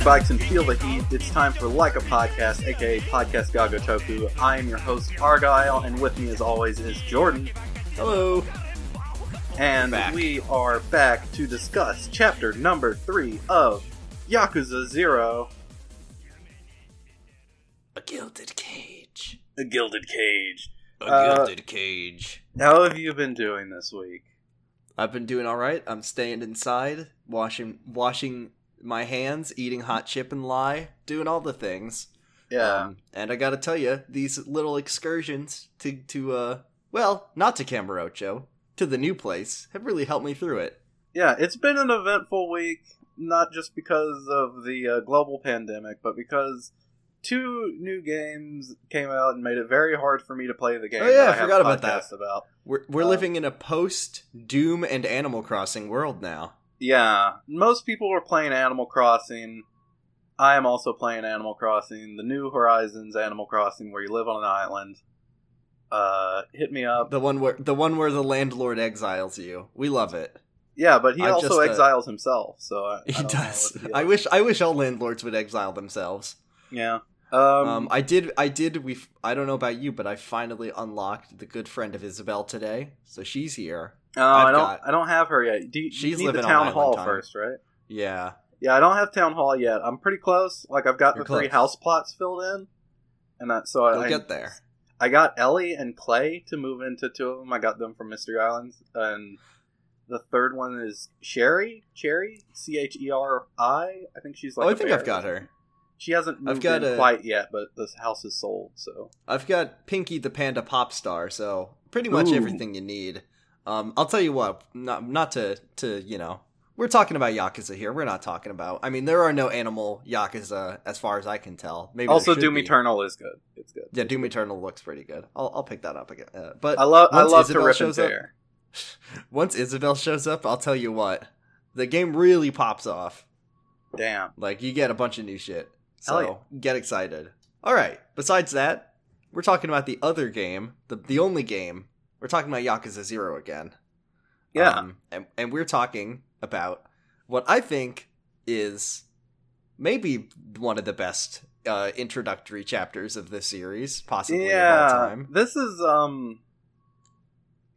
Lock up your bikes and feel the heat. It's time for Like a Podcast, aka Podcast Gagotoku. I am your host, Argyle, and with me as always is Jordan. Hello. And Back. we are back to discuss chapter number three of Yakuza Zero A gilded cage. A Gilded Cage. A Uh, gilded cage. How have you been doing this week? I've been doing all right. I'm staying inside, washing washing my hands, eating hot chip and lye, doing all the things. Yeah. Um, and I got to tell you, these little excursions to to uh well, not to Kamurocho, to the new place have really helped me through it. yeah, it's been an eventful week, not just because of the uh, global pandemic, but because two new games came out and made it very hard for me to play the game. Oh, yeah, that I forgot about that. About. We're we're Uh, living in a post Doom and Animal Crossing world now. Yeah, most people are playing Animal Crossing. I am also playing Animal Crossing, the New Horizons Animal Crossing, where you live on an island. Uh, hit me up. The one where the one where the landlord exiles you. We love it. Yeah, but he I'm also uh, exiles himself, so I, I He don't does. I wish I wish all landlords would exile themselves. Yeah. Um. Um, I did. I did. We. I don't know about you, but I finally unlocked the good friend of Isabelle today, so she's here. Oh, I I've don't. got- I don't have her yet. Do you, you She's need the town hall time. first, right? Yeah. Yeah, I don't have town hall yet. I'm pretty close. Like I've got You're the three house plots filled in, and that so You'll I, get there. I got Ellie and Clay to move into two of them. I got them from Mystery Islands, and the third one is Sherry. Cherry, C H E R I. I think she's like. oh, I think bear. I've got her. She hasn't I've moved got in a- quite yet, but this house is sold. So I've got Pinky the Panda pop star, so pretty much Ooh. everything you need. Um, I'll tell you what. Not not to to you know. We're talking about Yakuza here. We're not talking about. I mean, there are no animal Yakuza as far as I can tell. Maybe also, Doom be. Eternal is good. It's good. Yeah, Doom Eternal looks pretty good. I'll, I'll pick that up again. Uh, but I love. I love to Isabelle rip and shows up- tear. once Isabelle shows up, I'll tell you what, the game really pops off. Damn. Like you get a bunch of new shit. So Hell get excited. All right. Besides that, we're talking about the other game, the the only game. We're talking about Yakuza Zero again. Yeah. Um, and and we're talking about what I think is maybe one of the best uh, introductory chapters of the series, possibly of all time. This is um.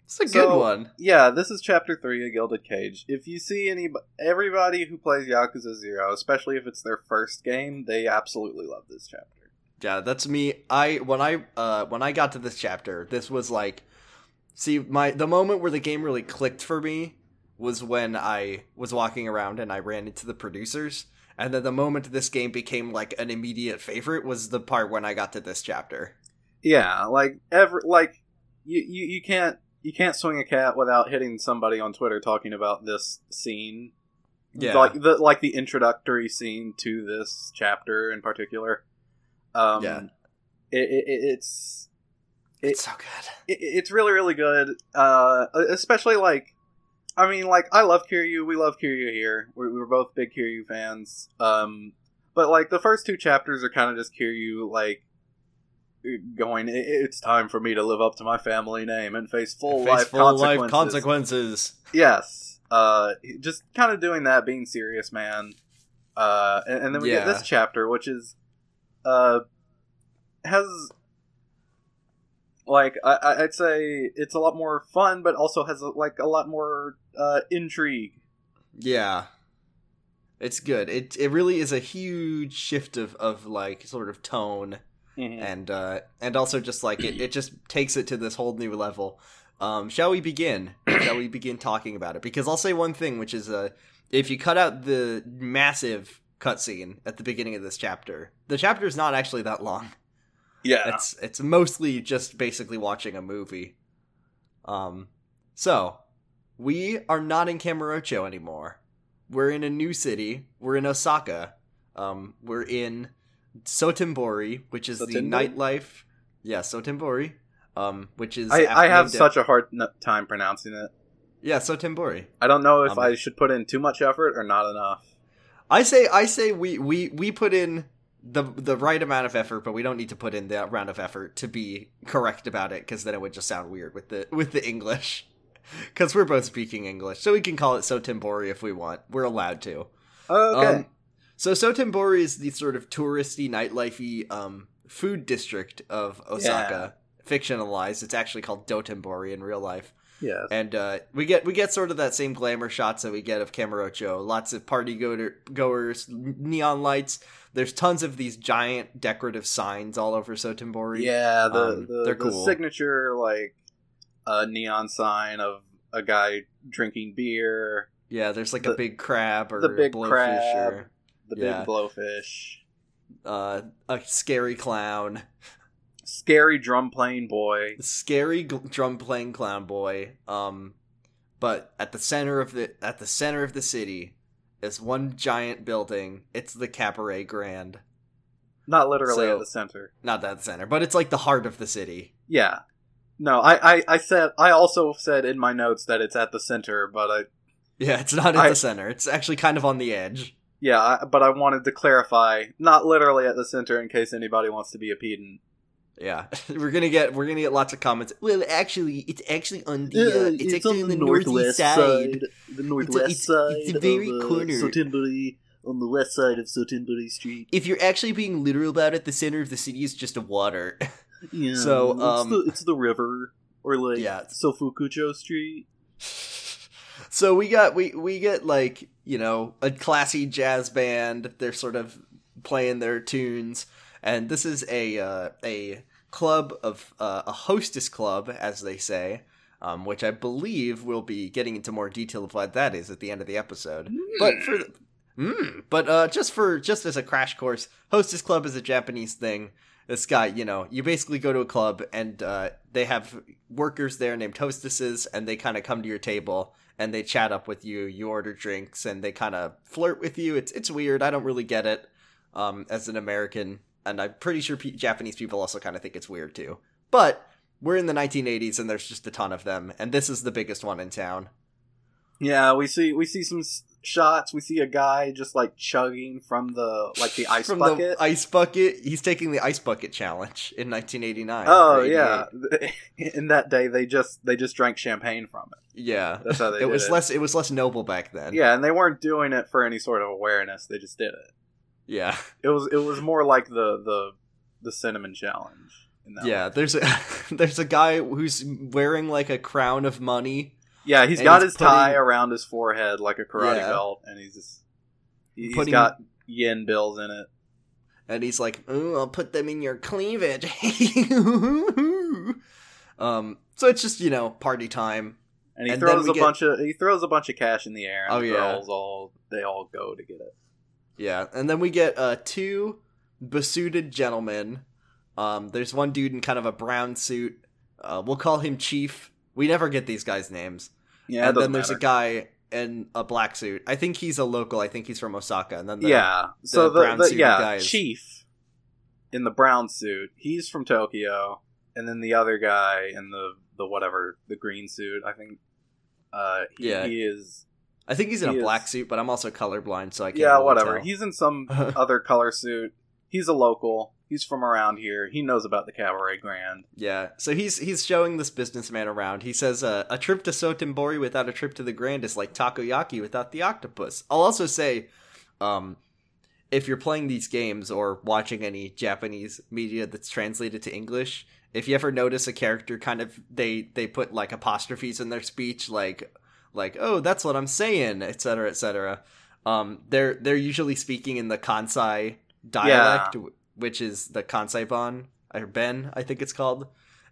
It's a So- good one. Yeah, this is chapter three of Gilded Cage. If you see any, everybody who plays Yakuza Zero, especially if it's their first game, they absolutely love this chapter. Yeah, that's me. I when I uh when I got to this chapter, this was like see my the moment where the game really clicked for me was when I was walking around and I ran into the producers. And then the moment this game became like an immediate favorite was the part when I got to this chapter. Yeah, like ever, like you, you, you can't you can't swing a cat without hitting somebody on Twitter talking about this scene. Yeah. like the like the introductory scene to this chapter in particular. Um, Yeah. it, it, it- it's so good. it, it's really really good uh especially like i mean like i love kiryu we love kiryu here we're, we're both big kiryu fans um but like the first two chapters are kind of just kiryu like going "I- it's time for me to live up to my family name and face full Face life full consequences life consequences. yes uh just kind of doing that being serious man uh and, and then we get this chapter which is uh has like I, I'd say it's a lot more fun, but also has like a lot more uh, intrigue. Yeah. It's good. It it really is a huge shift of, of like sort of tone and uh and also just like it, it just takes it to this whole new level um shall we begin shall we begin talking about it because i'll say one thing which is uh if you cut out the massive cutscene at the beginning of this chapter the chapter is not actually that long Yeah, it's it's mostly just basically watching a movie. Um so we are not in Kamurocho anymore. We're in a new city. We're in osaka. Um we're in sotenbori which is the nightlife. Yeah sotenbori um which is I, I have such a hard n- time pronouncing it. yeah sotenbori I don't know if Um, I should put in too much effort or not enough. I say I say we we we put in the the right amount of effort, but we don't need to put in that round of effort to be correct about it because then it would just sound weird with the with the English. Because we're both speaking English, so we can call it Sotenbori if we want. We're allowed to. Okay. Um, So Sotenbori is the sort of touristy, nightlifey um, food district of Osaka. Fictionalized. It's actually called Dotonbori in real life. Yeah. And uh, we get we get sort of that same glamour shots that we get of Kamurocho. Lots of party goer- goers, neon lights. There's tons of these giant decorative signs all over Sotenbori. Yeah, the Um, the, they're the cool. signature like a neon sign of a guy drinking beer, Yeah, there's like a big crab or the big blowfish crab. or the Yeah. big blowfish, uh, a scary clown. scary drum playing boy. scary drum playing clown boy um but at the center of the at the center of the city is one giant building it's the cabaret grand Not literally So- at the center. not at the center but it's like the heart of the city Yeah. No, I, I, I said I also said in my notes that it's at the center, but I yeah it's not at I- the center it's actually kind of on the edge yeah, I, but I wanted to clarify, not literally at the center in case anybody wants to be a pedant. Yeah we're gonna get we're gonna get lots of comments well actually it's actually on the uh, it's, actually on the northwest side the northwest it's- side it's a very of, uh, corner. Sotenbori, on the west side of Sotenbori Street. if you're actually being literal about it the center of the city is just a water Yeah, So, it's, um, the, it's the river, or like Yeah. Shofukucho Street. so we got we we get like you know a classy jazz band they're sort of playing their tunes and this is a uh, a club of uh, a hostess club as they say um, which i believe we'll be getting into more detail of what that is at the end of the episode. But for mm, but uh, just for just as a crash course hostess club is a japanese thing. This guy you know you basically go to a club and uh, they have workers there named hostesses and they kind of come to your table and they chat up with you you order drinks and they kind of flirt with you. It's it's weird. I don't really get it um, as an american and i'm pretty sure pe- japanese people also kind of think it's weird too but we're in the 1980s and there's just a ton of them and this is the biggest one in town Yeah, we see we see some s- shots. We see a guy just like chugging from the like the ice bucket. the ice bucket he's taking the ice bucket challenge in 1989 oh yeah, in that day they just they just drank champagne from it. yeah That's how they it was it. less it was less noble back then Yeah, and they weren't doing it for any sort of awareness. They just did it. Yeah It was it was more like the the the cinnamon challenge. In that yeah one. there's a there's a guy who's wearing like a crown of money yeah. he's got he's his tie around his forehead like a karate Yeah. belt, and he's just he- he's Putting- got yen bills in it. and he's like, "Ooh, I'll put them in your cleavage." um, so it's just you know party time. And he And throws a get- bunch of he throws a bunch of cash in the air, and Oh, the yeah. girls all they all go to get it. Yeah, and then we get uh two besuited gentlemen. Um, there's one dude in kind of a brown suit. Uh, we'll call him Chief. We never get these guys' names. Yeah, and then there's a guy in a black suit. I think he's a local. I think he's from Osaka. And then the, yeah. So the, brown the suited yeah guy is- chief in the brown suit. He's from Tokyo, and then the other guy in the the whatever the green suit. I think. Uh, he, Yeah. he is. I think he's in he a is- black suit, but I'm also colorblind, so I can't. Yeah, really whatever. tell. He's in some other color suit. He's a local. He's from around here. He knows about the cabaret grand. Yeah, so he's he's showing this businessman around. He says uh, a trip to Sotenbori without a trip to the Grand is like takoyaki without the octopus. I'll also say, um, if you're playing these games or watching any Japanese media that's translated to English, if you ever notice a character kind of they they put like apostrophes in their speech, like like oh that's what I'm saying, etc. etc. Um, they're they're usually speaking in the Kansai dialect, which is the Kansai bon or Ben, I think it's called,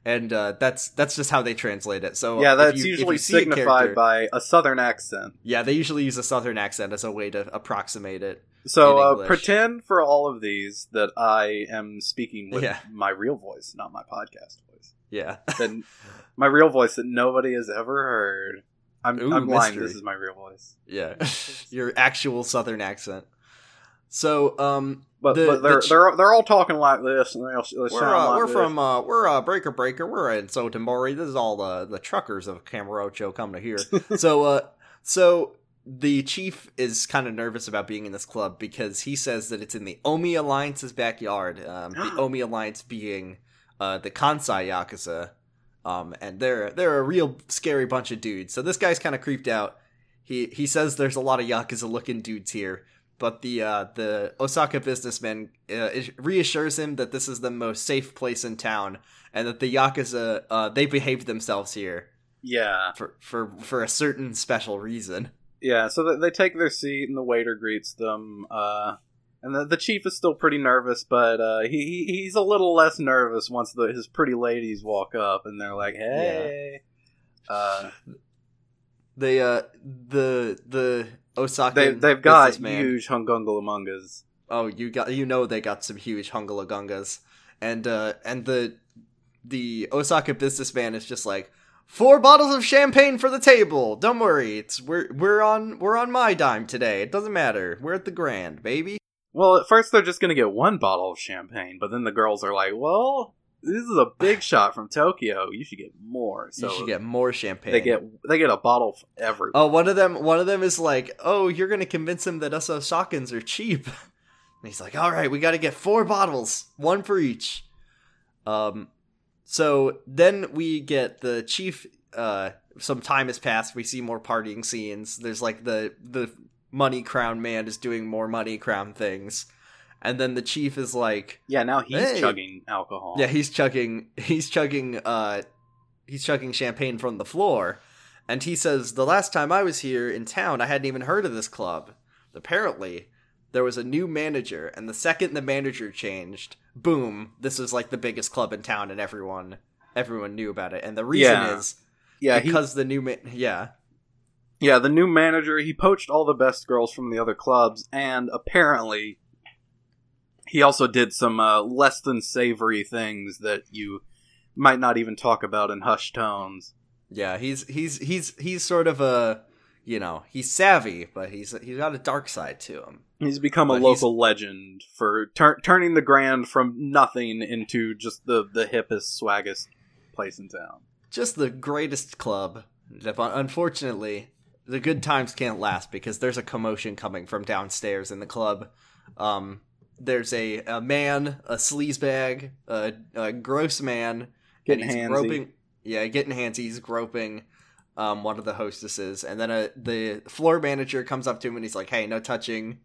and uh, that's that's just how they translate it. So yeah, that's you- usually see a signified by a southern accent. Yeah, they usually use a southern accent as a way to approximate it. So uh, pretend for all of these that I am speaking with Yeah. my real voice, not my podcast voice. Yeah, Then my real voice that nobody has ever heard. I'm, Ooh, I'm lying. This is my real voice. yeah, your actual southern accent. So, um, But, The- but they're the ch- they're they're all talking like this, and they'll, they we're sound uh, like we're this. from uh, we're uh, Breaker Breaker. We're in Sotenbori. This is all the the truckers of Kamurocho coming to here. so, uh, so the chief is kind of nervous about being in this club because he says that it's in the Omi Alliance's backyard. Um, the Omi Alliance being uh, the Kansai Yakuza, um, and they're they're a real scary bunch of dudes. So this guy's kind of creeped out. He he says there's a lot of Yakuza looking dudes here, but the uh, the Osaka businessman uh, reassures him that this is the most safe place in town, and that the yakuza uh, they behaved themselves here. Yeah, for for for a certain special reason. Yeah, so they take their seat, and the waiter greets them. Uh, and the, the chief is still pretty nervous, but uh, he he's a little less nervous once the, his pretty ladies walk up, and they're like, "Hey." Yeah. Uh, they uh the the Osaka they they've got huge hungungalamungas. Oh, you got you know they got some huge hungalagungas, and uh and the the Osaka businessman is just like four bottles of champagne for the table. Don't worry, it's we're we're on we're on my dime today. It doesn't matter. We're at the Grand, baby. Well, at first they're just gonna get one bottle of champagne, but then the girls are like, "Well, this is a big shot from Tokyo. You should get more." So you should get more champagne. They get they get a bottle every. Oh, one of them one of them is like, "Oh, you're gonna convince him that us Osakans are cheap." And he's like, "All right, we got to get four bottles, one for each." Um, so then we get the chief. Uh, some time has passed. We see more partying scenes. There's like the the money crown man is doing more money crown things. And then the chief is like, yeah, now he's hey. chugging alcohol. Yeah, he's chugging. He's chugging. Uh, he's chugging champagne from the floor. And he says, the last time I was here in town, I hadn't even heard of this club. Apparently, there was a new manager, and the second the manager changed, boom, this was like the biggest club in town, and everyone everyone knew about it. And the reason yeah. is yeah, because he, the new ma- yeah. Yeah, the new manager, he poached all the best girls from the other clubs, and apparently he also did some uh, less than savory things that you might not even talk about in hushed tones. Yeah, he's he's he's he's sort of a you know he's savvy, but he's he's got a dark side to him. He's become but a local legend for tur- turning the Grand from nothing into just the the hippest, swaggest place in town. Just the greatest club. Unfortunately, the good times can't last because there's a commotion coming from downstairs in the club. Um, there's a, a man, a sleazebag, a, a gross man, getting he's handsy. groping. Yeah, getting handsy. He's groping um, one of the hostesses, and then a, the floor manager comes up to him and he's like, "Hey, no touching.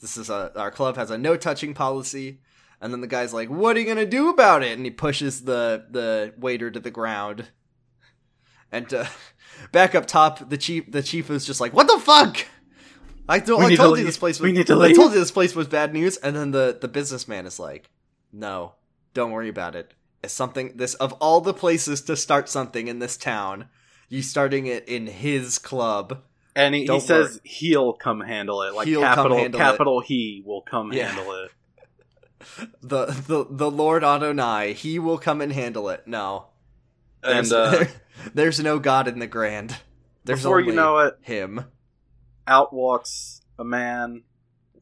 This is a our club has a no touching policy." And then the guy's like, "What are you gonna do about it?" And he pushes the the waiter to the ground. And uh, back up top, the chief the chief is just like, "What the fuck?" I, I told you this place was. We need to leave. I told you this place was bad news, and then the the businessman is like, "No, don't worry about it. It's something. This of all the places to start something in this town, you starting it in his club." And he, he says he'll come handle it, like he'll capital capital it. he will come yeah. handle it. the the the Lord Adonai, he will come and handle it. No, there's, and uh, there, there's no God in the Grand. There's before you know it, him. Out walks a man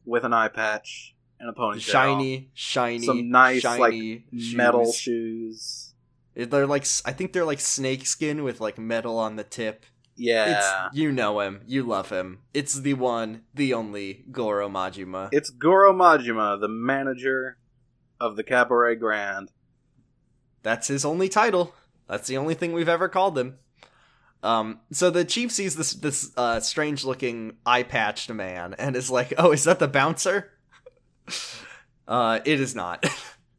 with an eye patch and a ponytail, shiny, shiny, some nice shiny like shoes. metal shoes. They're like I think they're like snakeskin with like metal on the tip. Yeah. It's, you know him. You love him. It's the one, the only Goro Majima. It's Goro Majima, the manager of the Cabaret Grand. That's his only title. That's the only thing we've ever called him. Um, so the chief sees this this uh, strange looking eye patched man and is like, "Oh, is that the bouncer?" uh, it is not.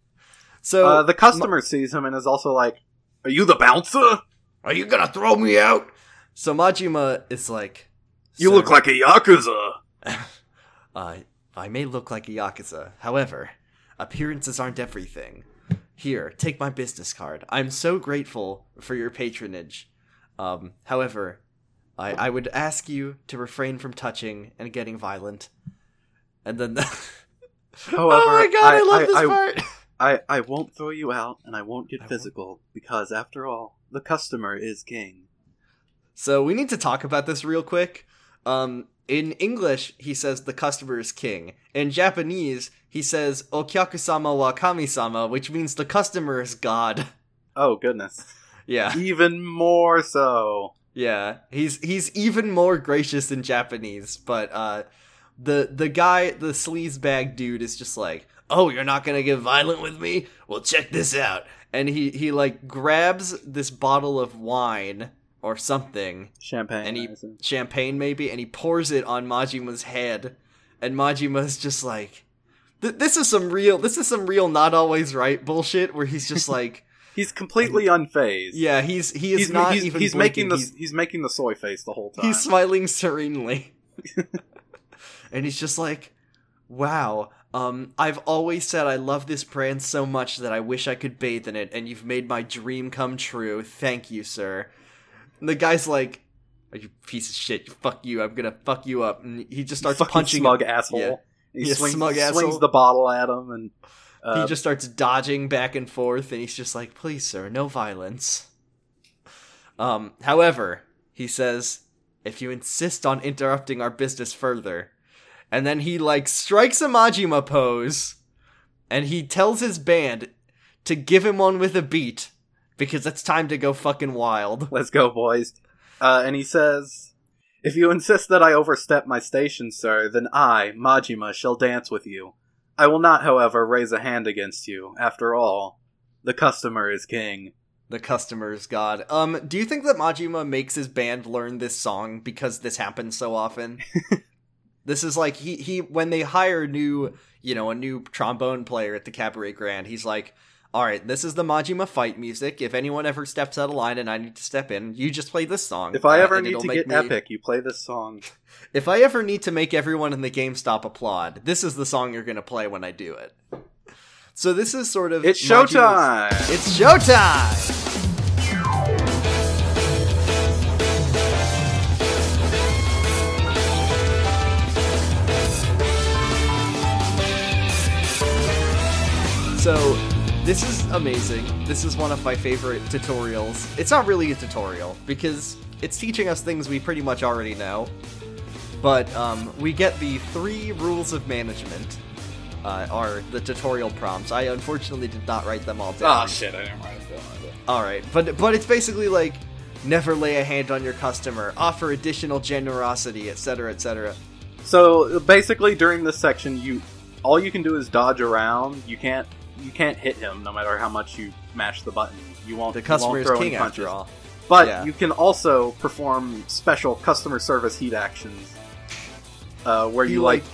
so uh, the customer ma- sees him and is also like, "Are you the bouncer? Are you gonna throw me out?" So Majima is like, "You look like a yakuza." uh, I may look like a yakuza, however, appearances aren't everything. Here, take my business card. I'm so grateful for your patronage. Um, however, I, I would ask you to refrain from touching and getting violent. And then, the... however, oh my god, I, I love I, this I, part. I, I won't throw you out, and I won't get physical won't. because, after all, the customer is king. So we need to talk about this real quick. Um, in English, he says the customer is king. In Japanese, he says okyaku-sama wa kami-sama, which means the customer is god. Oh goodness. yeah. Even more so. Yeah. He's he's even more gracious in Japanese, but uh the the guy, the sleazebag dude is just like, "Oh, you're not going to get violent with me? Well, check this out." And he he like grabs this bottle of wine or something. Champagne. And he champagne maybe, and he pours it on Majima's head, and Majima's just like, this is some real, this is some real not always right bullshit. Where he's just like, he's completely unfazed. Yeah, he's he is he's, not he's, even. He's blinking. making the He's, he's, making the soy face the whole time. he's smiling serenely, and he's just like, "Wow." Um, I've always said I love this brand so much that I wish I could bathe in it, and you've made my dream come true. Thank you, sir. And the guy's like, "Are you piece of shit? Fuck you! I'm gonna fuck you up." And he just starts Fucking punching smug him. asshole. Yeah. He Yeah, swings, smug swings the bottle at him, and uh, he just starts dodging back and forth, and he's just like, "Please, sir, no violence." Um, however, he says, "If you insist on interrupting our business further," and then he like strikes a Majima pose, and he tells his band to give him one with a beat because it's time to go fucking wild. let's go, boys. Uh, and he says, "If you insist that I overstep my station, sir, then I, Majima, shall dance with you. I will not, however, raise a hand against you. After all, the customer is king." The customer's god. Um, do you think that Majima makes his band learn this song because this happens so often? this is like he he when they hire new, you know, a new trombone player at the Cabaret Grand, he's like, "All right, this is the Majima fight music. If anyone ever steps out of line and I need to step in, you just play this song. If I uh, ever and need to make get me- epic, you play this song. If I ever need to make everyone in the game stop applaud, this is the song you're gonna play when I do it." So this is sort of It's Majima's- showtime. It's showtime. So, this is amazing. This is one of my favorite tutorials. It's not really a tutorial because it's teaching us things we pretty much already know. But um, we get the three rules of management. Uh, are the tutorial prompts? I unfortunately did not write them all down. Oh shit! I didn't write it down. All right, but but it's basically like never lay a hand on your customer, offer additional generosity, etc., etc. So basically, during this section, you all you can do is dodge around. You can't you can't hit him no matter how much you mash the button. You won't. The customer won't is king after all. But Yeah. you can also perform special customer service heat actions, uh, where you, You, like, like-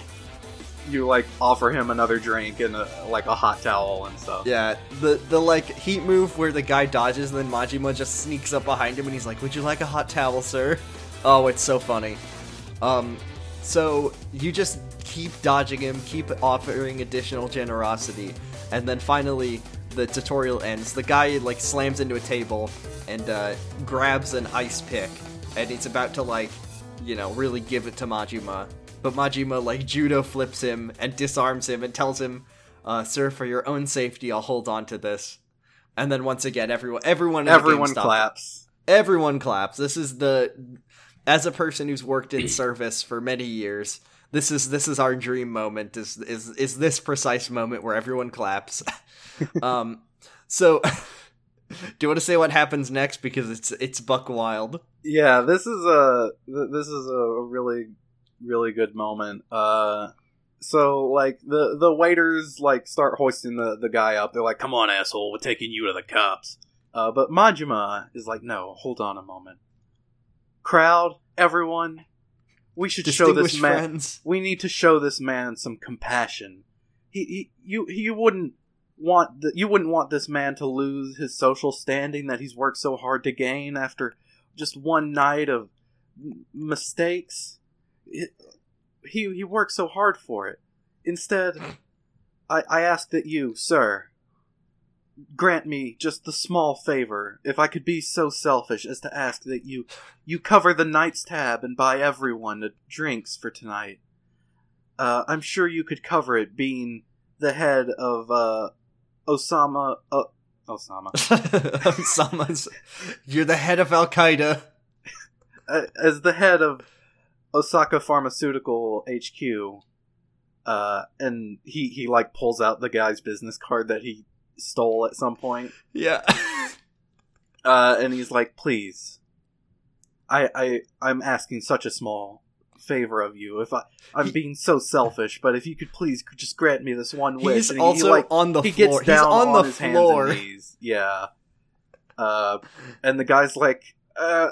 you like offer him another drink and a, like a hot towel and stuff. Yeah, the the like heat move where the guy dodges and then Majima just sneaks up behind him and he's like, "Would you like a hot towel, sir?" Oh, it's so funny. Um, so you just keep dodging him, keep offering additional generosity, and then finally the tutorial ends. The guy like slams into a table and uh, grabs an ice pick, and he's about to like, you know, really give it to Majima. But Majima like judo flips him and disarms him and tells him, uh, "Sir, for your own safety, I'll hold on to this." And then once again, everyone, everyone, Everyone claps. everyone claps. This is the as a person who's worked in service for many years, this is this is our dream moment. Is is is this precise moment where everyone claps? um, so do you want to say what happens next because it's it's buck wild? Yeah, this is a this is a really really good moment. Uh, so like the the waiters like start hoisting the the guy up. They're like, "Come on, asshole, we're taking you to the cops." Uh, but Majima is like, "No, hold on a moment, crowd, everyone, we should show this man. friends. We need to show this man some compassion. He, he you you wouldn't." Want the, you wouldn't want this man to lose his social standing that he's worked so hard to gain after just one night of mistakes. It- he he worked so hard for it. Instead, I I ask that you, sir, grant me just the small favor, if I could be so selfish as to ask that you you cover the night's tab and buy everyone a drinks for tonight. Uh, I'm sure you could cover it, being the head of uh, Osama. Uh, Osama. Osama's, you're the head of Al Qaeda. as the head of Osaka Pharmaceutical HQ, uh, and he he like pulls out the guy's business card that he stole at some point, Yeah. uh, and he's like, "Please, I I I'm asking such a small favor of you. If I I'm He- being so selfish, but if you could please just grant me this one wish." He's And he, also like on the he floor. gets down He's on, on, the floor. hands and knees. Yeah. Uh, and the guy's like, uh,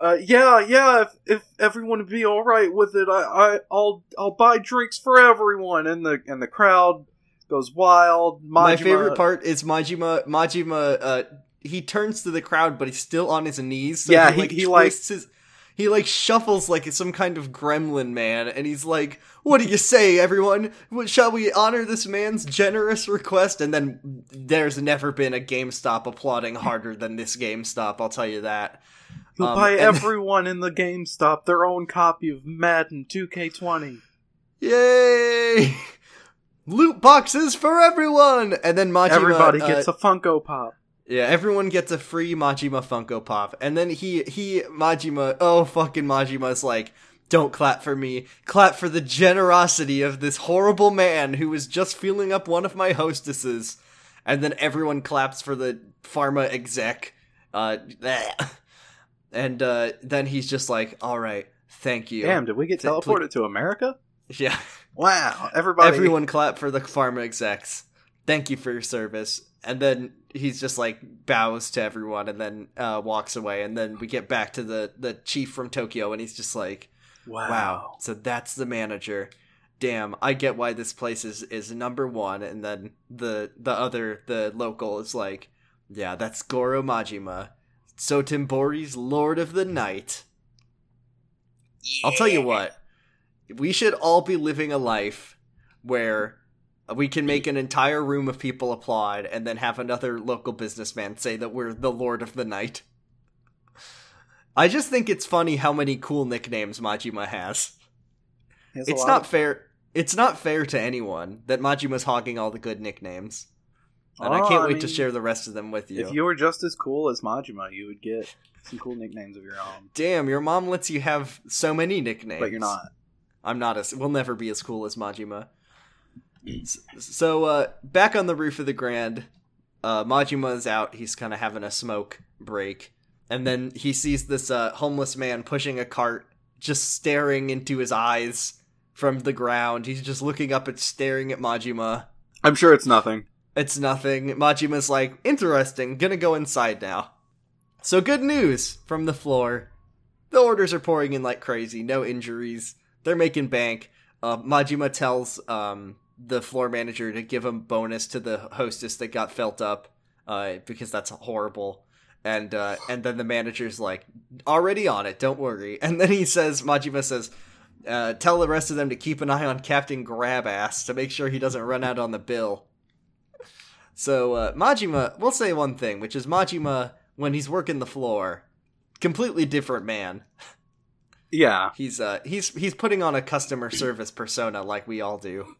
uh, yeah, yeah. If, if everyone would be all right with it, I, I, I'll, I'll buy drinks for everyone. And the, and the crowd goes wild. Majima, My favorite part is Majima. Majima, uh, he turns to the crowd, but he's still on his knees. So yeah, he, like, he, he like his, he like shuffles like some kind of gremlin man, and he's like, "What do you say, everyone? Shall we honor this man's generous request?" And then there's never been a GameStop applauding harder than this GameStop. I'll tell you that. He'll um, buy everyone in the GameStop their own copy of Madden 2K20. Yay! Loot boxes for everyone, and then Majima. Everybody gets uh, a Funko Pop. Yeah, everyone gets a free Majima Funko Pop, and then he he Majima. Oh fucking Majima's like, don't clap for me. Clap for the generosity of this horrible man who was just feeling up one of my hostesses. And then everyone claps for the pharma exec. Uh, and uh, then he's just like, "All right, thank you." Damn, did we get teleported to America? Yeah. Wow, everybody. Everyone clap for the pharma execs. Thank you for your service. And then he's just like bows to everyone and then uh, walks away. And then we get back to the the chief from Tokyo, and he's just like, "Wow, wow. So that's the manager." Damn, I get why this place is is number one. And then the the other the local is like, "Yeah, that's Goro Majima." Sotenbori's Lord of the Night. Yeah. I'll tell you what, we should all be living a life where we can make an entire room of people applaud and then have another local businessman say that we're the Lord of the Night. I just think it's funny how many cool nicknames Majima has. it's not fair. It's not fair to anyone that Majima's hogging all the good nicknames. And oh, I can't I wait mean, to share the rest of them with you. If you were just as cool as Majima, you would get some cool nicknames of your own. Damn, your mom lets you have so many nicknames. But you're not. I'm not as we'll never be as cool as Majima. So uh back on the roof of the Grand, uh Majima's out, he's kind of having a smoke break. And then he sees this uh homeless man pushing a cart just staring into his eyes from the ground. He's just looking up and staring at Majima. I'm sure it's nothing. It's nothing. Majima's like, interesting, gonna go inside now. So good news from the floor. The orders are pouring in like crazy, no injuries. They're making bank. Uh, Majima tells um, the floor manager to give him bonus to the hostess that got felt up, uh, because that's horrible. And uh, and then the manager's like, already on it, don't worry. And then he says, Majima says, uh, tell the rest of them to keep an eye on Captain Grabass to make sure he doesn't run out on the bill. So uh, Majima, we'll say one thing, which is Majima when he's working the floor, completely different man. Yeah, he's uh he's he's putting on a customer service persona like we all do.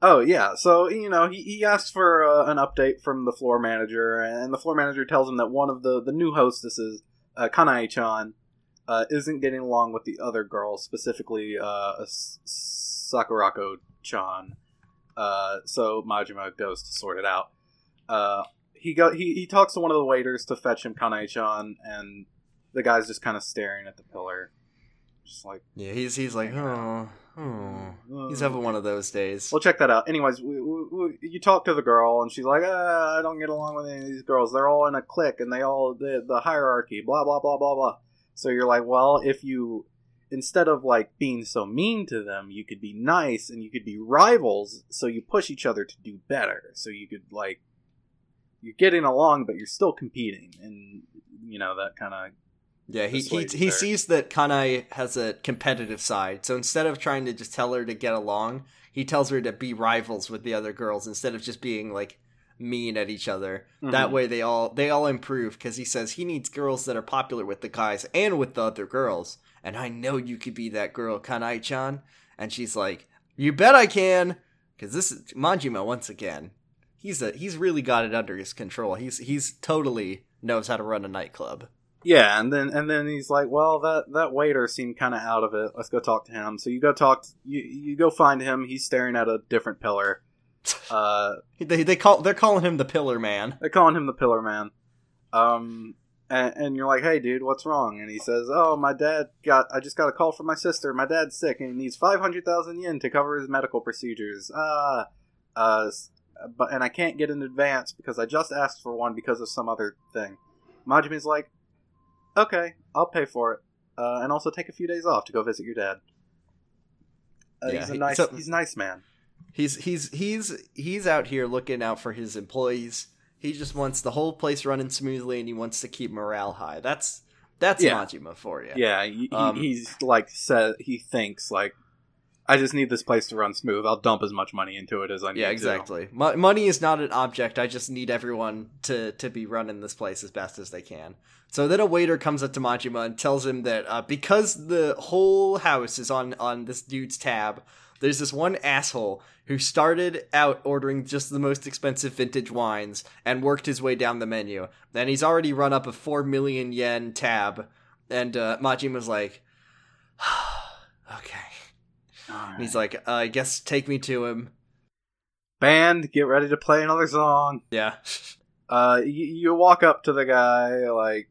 Oh yeah, so you know he, he asks for uh, an update from the floor manager, and the floor manager tells him that one of the the new hostesses, uh, Kanae-chan, uh, isn't getting along with the other girls, specifically uh, Sakurako-chan. Uh, so Majima goes to sort it out uh, he go he, he talks to one of the waiters to fetch him Kanae-chan, and the guy's just kind of staring at the pillar, just like yeah, he's he's like oh. Oh, he's having one of those days. Well, check that out. Anyways, we, we, we, you talk to the girl, and she's like, ah, "I don't get along with any of these girls. They're all in a clique, and they all the, the hierarchy, blah blah blah blah blah." So you're like, "Well, if you instead of like being so mean to them, you could be nice, and you could be rivals, so you push each other to do better. So you could like you're getting along, but you're still competing, and you know that kind of yeah. He he, he sees that Kanae has a competitive side, so instead of trying to just tell her to get along, he tells her to be rivals with the other girls instead of just being like mean at each other. Mm-hmm. That way they all they all improve because he says he needs girls that are popular with the guys and with the other girls. And I know you could be that girl, Kanae-chan. And she's like, "You bet I can." Because this is Majima once again he's a he's really got it under his control. He's he's totally knows how to run a nightclub. Yeah, and then and then he's like, "Well, that that waiter seemed kind of out of it. Let's go talk to him." So you go talk. To, you you go find him. He's staring at a different pillar. Uh, they they call they're calling him the Pillar Man. They're calling him the Pillar Man. Um, and, and you're like, "Hey, dude, what's wrong?" And he says, "Oh, my dad got. I just got a call from my sister. My dad's sick and he needs five hundred thousand yen to cover his medical procedures. Ah, uh, uh, but and I can't get an advance because I just asked for one because of some other thing. Majima's like, okay, I'll pay for it, uh, and also take a few days off to go visit your dad. Uh, Yeah, he's a nice, so- he's a nice man. He's he's he's he's out here looking out for his employees. He just wants the whole place running smoothly, and he wants to keep morale high. That's that's Yeah. Majima for you. Yeah, he, Um, he's like said he thinks like, I just need this place to run smooth. I'll dump as much money into it as I need. Yeah, to." exactly. Mo- money is not an object. I just need everyone to to be running this place as best as they can. So then a waiter comes up to Majima and tells him that uh, because the whole house is on on this dude's tab, there's this one asshole who started out ordering just the most expensive vintage wines and worked his way down the menu. And he's already run up a four million yen tab. And uh, Majima's like, okay. And he's like, uh, I guess take me to him. Band, get ready to play another song. Yeah. Uh, you, you walk up to the guy like,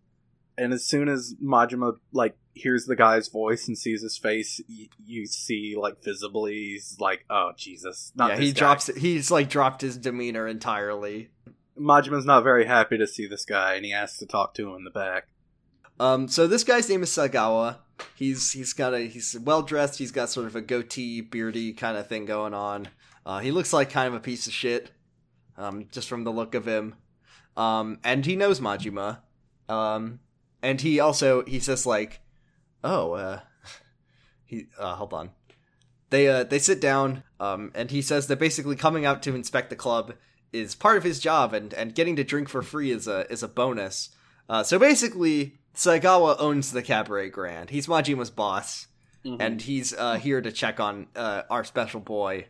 and as soon as Majima like hears the guy's voice and sees his face, you, you see like visibly he's like, oh Jesus, not yeah, he guy. drops. He's like dropped his demeanor entirely. Majima's not very happy to see this guy, and he asks to talk to him in the back. Um, so this guy's name is Sagawa. He's he's got a he's well dressed. He's got sort of a goatee, beardy kind of thing going on. Uh, he looks like kind of a piece of shit, um, just from the look of him. Um, and he knows Majima. Um, and he also he says like, oh, uh, he uh, hold on. They uh they sit down. Um, and he says that basically coming out to inspect the club is part of his job, and and getting to drink for free is a is a bonus. Uh, so basically, Sagawa owns the Cabaret Grand. He's Majima's boss, Mhm. and he's uh, here to check on uh, our special boy.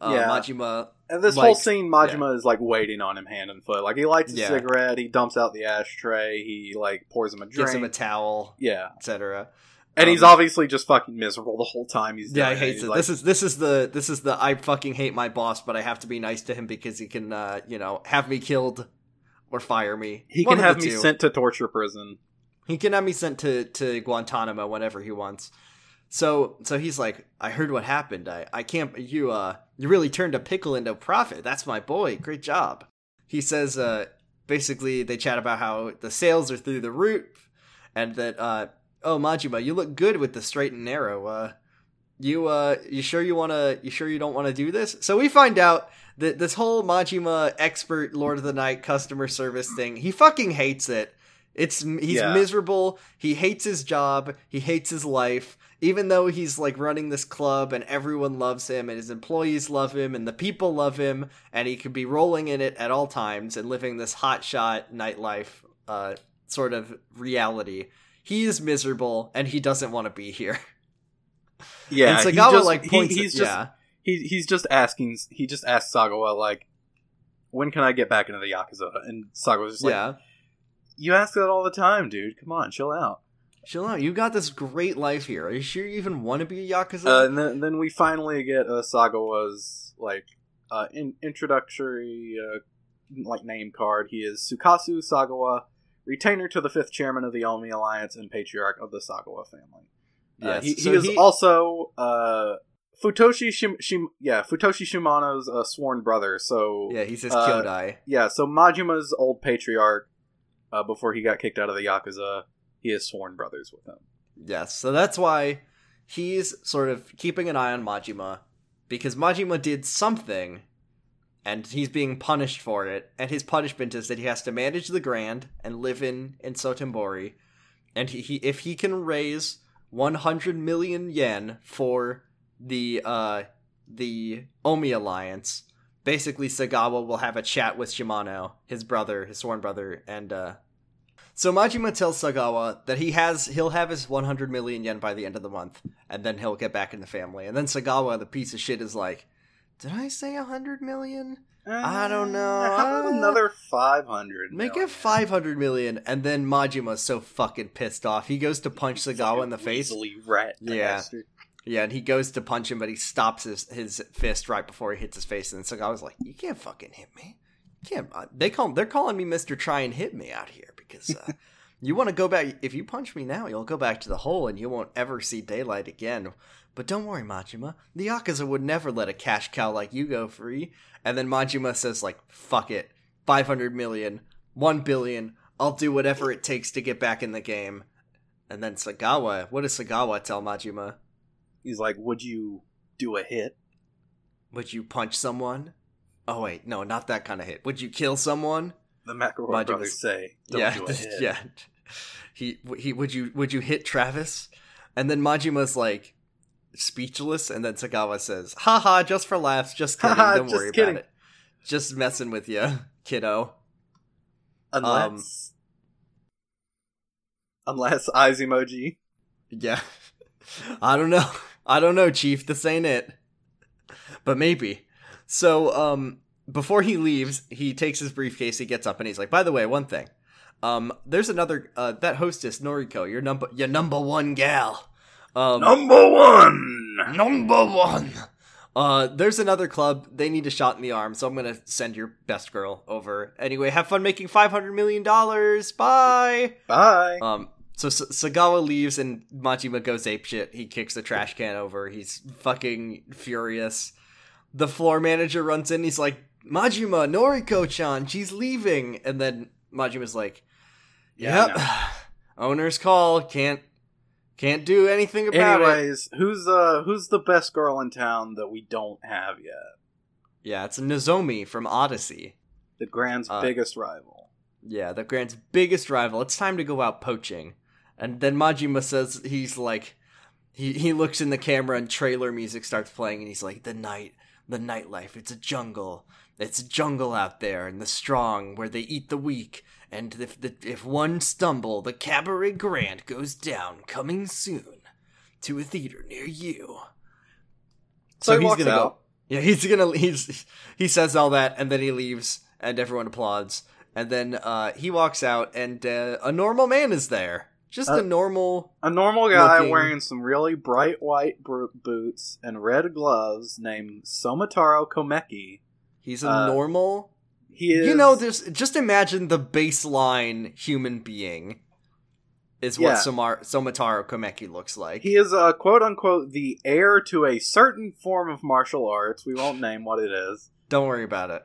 Uh, Yeah. Majima. And this whole scene, Majima is like waiting on him hand and foot. Like he lights a Yeah. cigarette, he dumps out the ashtray, he like pours him a drink. Gives him a towel, yeah, etc. and Um, he's obviously just fucking miserable the whole time he's. Yeah, hates He's it. like, this is this is the this is the I fucking hate my boss, but I have to be nice to him because he can, uh, you know, have me killed or fire me. he One can have me two. sent to torture prison. He can have me sent to, to Guantanamo whenever he wants. So so he's like, I heard what happened. I, I can't you uh you really turned a pickle into a profit. That's my boy. Great job. He says uh basically they chat about how the sales are through the roof and that uh oh Majima, you look good with the straight and narrow. Uh you uh you sure you wanna you sure you don't wanna do this? So we find out that this whole Majima expert Lord of the Night customer service thing, he fucking hates it. It's he's Yeah. miserable. He hates his job. He hates his life. Even though he's like running this club and everyone loves him and his employees love him and the people love him and he could be rolling in it at all times and living this hotshot nightlife uh sort of reality. He is miserable and he doesn't want to be here. Yeah, and he Sagawa just- like he- points he's at, just yeah. he, he's just asking. He just asks Sagawa like, "When can I get back into the yakuza?" And Sagawa's just like, yeah. "You ask that all the time, dude. Come on, chill out." Chill out. You got this great life here. Are you sure you even want to be a yakuza? Uh, and then, then we finally get uh, Sagawa's like uh, in, introductory uh, like name card. He is Sukasu Sagawa, retainer to the fifth chairman of the Omi Alliance and patriarch of the Sagawa family. Uh, Yes, he, he so is he- also uh, Futoshi Shim, Shim, yeah Futoshi Shimano's uh, sworn brother. So yeah, he's his uh, Kyodai. yeah, so Majima's old patriarch uh, before he got kicked out of the yakuza, he is sworn brothers with him. Yes, so that's why he's sort of keeping an eye on Majima because Majima did something and he's being punished for it. And his punishment is that he has to manage the Grand and live in in. And he, he if he can raise 100 million yen for the uh the Omi alliance, basically Sagawa will have a chat with Shimano, his brother, his sworn brother, and uh so Majima tells Sagawa that he has he'll have his 100 million yen by the end of the month, and then he'll get back in the family. And then Sagawa, the piece of shit, is like, "Did I say 100 million? I don't know. Uh, How about Uh, another five hundred? Make it 500 million." And then Majima's so fucking pissed off. He goes to punch Sagawa in the face. rat. Yeah. Yeah, and he goes to punch him, but he stops his, his fist right before he hits his face. And then Sagawa's like, "You can't fucking hit me. You can't." Uh, they call they're calling me Mister Try and Hit Me out here because uh, you want to go back. If you punch me now, you'll go back to the hole, and you won't ever see daylight again. But don't worry, Majima. The Yakuza would never let a cash cow like you go free. And then Majima says, like, fuck it. 500 million, 1 billion. I'll do whatever it takes to get back in the game. And then Sagawa, what does Sagawa tell Majima? He's like, "Would you do a hit? Would you punch someone? Oh wait, no, not that kind of hit. Would you kill someone? The McElroy brothers say, "Don't yeah, yeah. He he would you would you hit Travis? And then Majima's like speechless, and then Sagawa says, "Haha, just for laughs, just kidding. Haha, Don't just worry kidding." about it. Just messing with you, kiddo." Unless, unless eyes emoji. Yeah. I don't know. I don't know, Chief. This ain't it. But maybe. So, um, before he leaves, he takes his briefcase, he gets up, and he's like, by the way, one thing. Um, there's another, uh, that hostess, Noriko, your number, your number one gal. Um, Number one. number one. Uh, there's another club. They need a shot in the arm, so I'm gonna send your best girl over. Anyway, have fun making five hundred million dollars. Bye. Bye. Um, so S- Sagawa leaves and Majima goes ape shit. He kicks the trash can over. He's fucking furious. The floor manager runs in. He's like, Majima, Noriko-chan, she's leaving. And then Majima's like, Yep, I owner's call. Can't can't do anything about it. Anyways, who's uh who's the best girl in town that we don't have yet? Yeah, it's Nozomi from Odyssey. The Grand's Uh, biggest rival. Yeah, the Grand's biggest rival. It's time to go out poaching. And then Majima says he's like he he looks in the camera and trailer music starts playing and he's like the night the nightlife it's a jungle. It's a jungle out there and the strong where they eat the weak and if the, if one stumble the cabaret grand goes down coming soon to a theater near you. So, he walks gonna out. go yeah, he's gonna he's he says all that and then he leaves and everyone applauds. And then uh, he walks out and uh, a normal man is there. Just Uh, a normal A normal guy Looking- wearing some really bright white bro- boots and red gloves named Somataro Komeki. He's a uh, normal He is You know there's just imagine the baseline human being is what Yeah. Somar- Somataro Komeki looks like. he is uh, quote unquote the heir to a certain form of martial arts. We won't name what it is. Don't worry about it.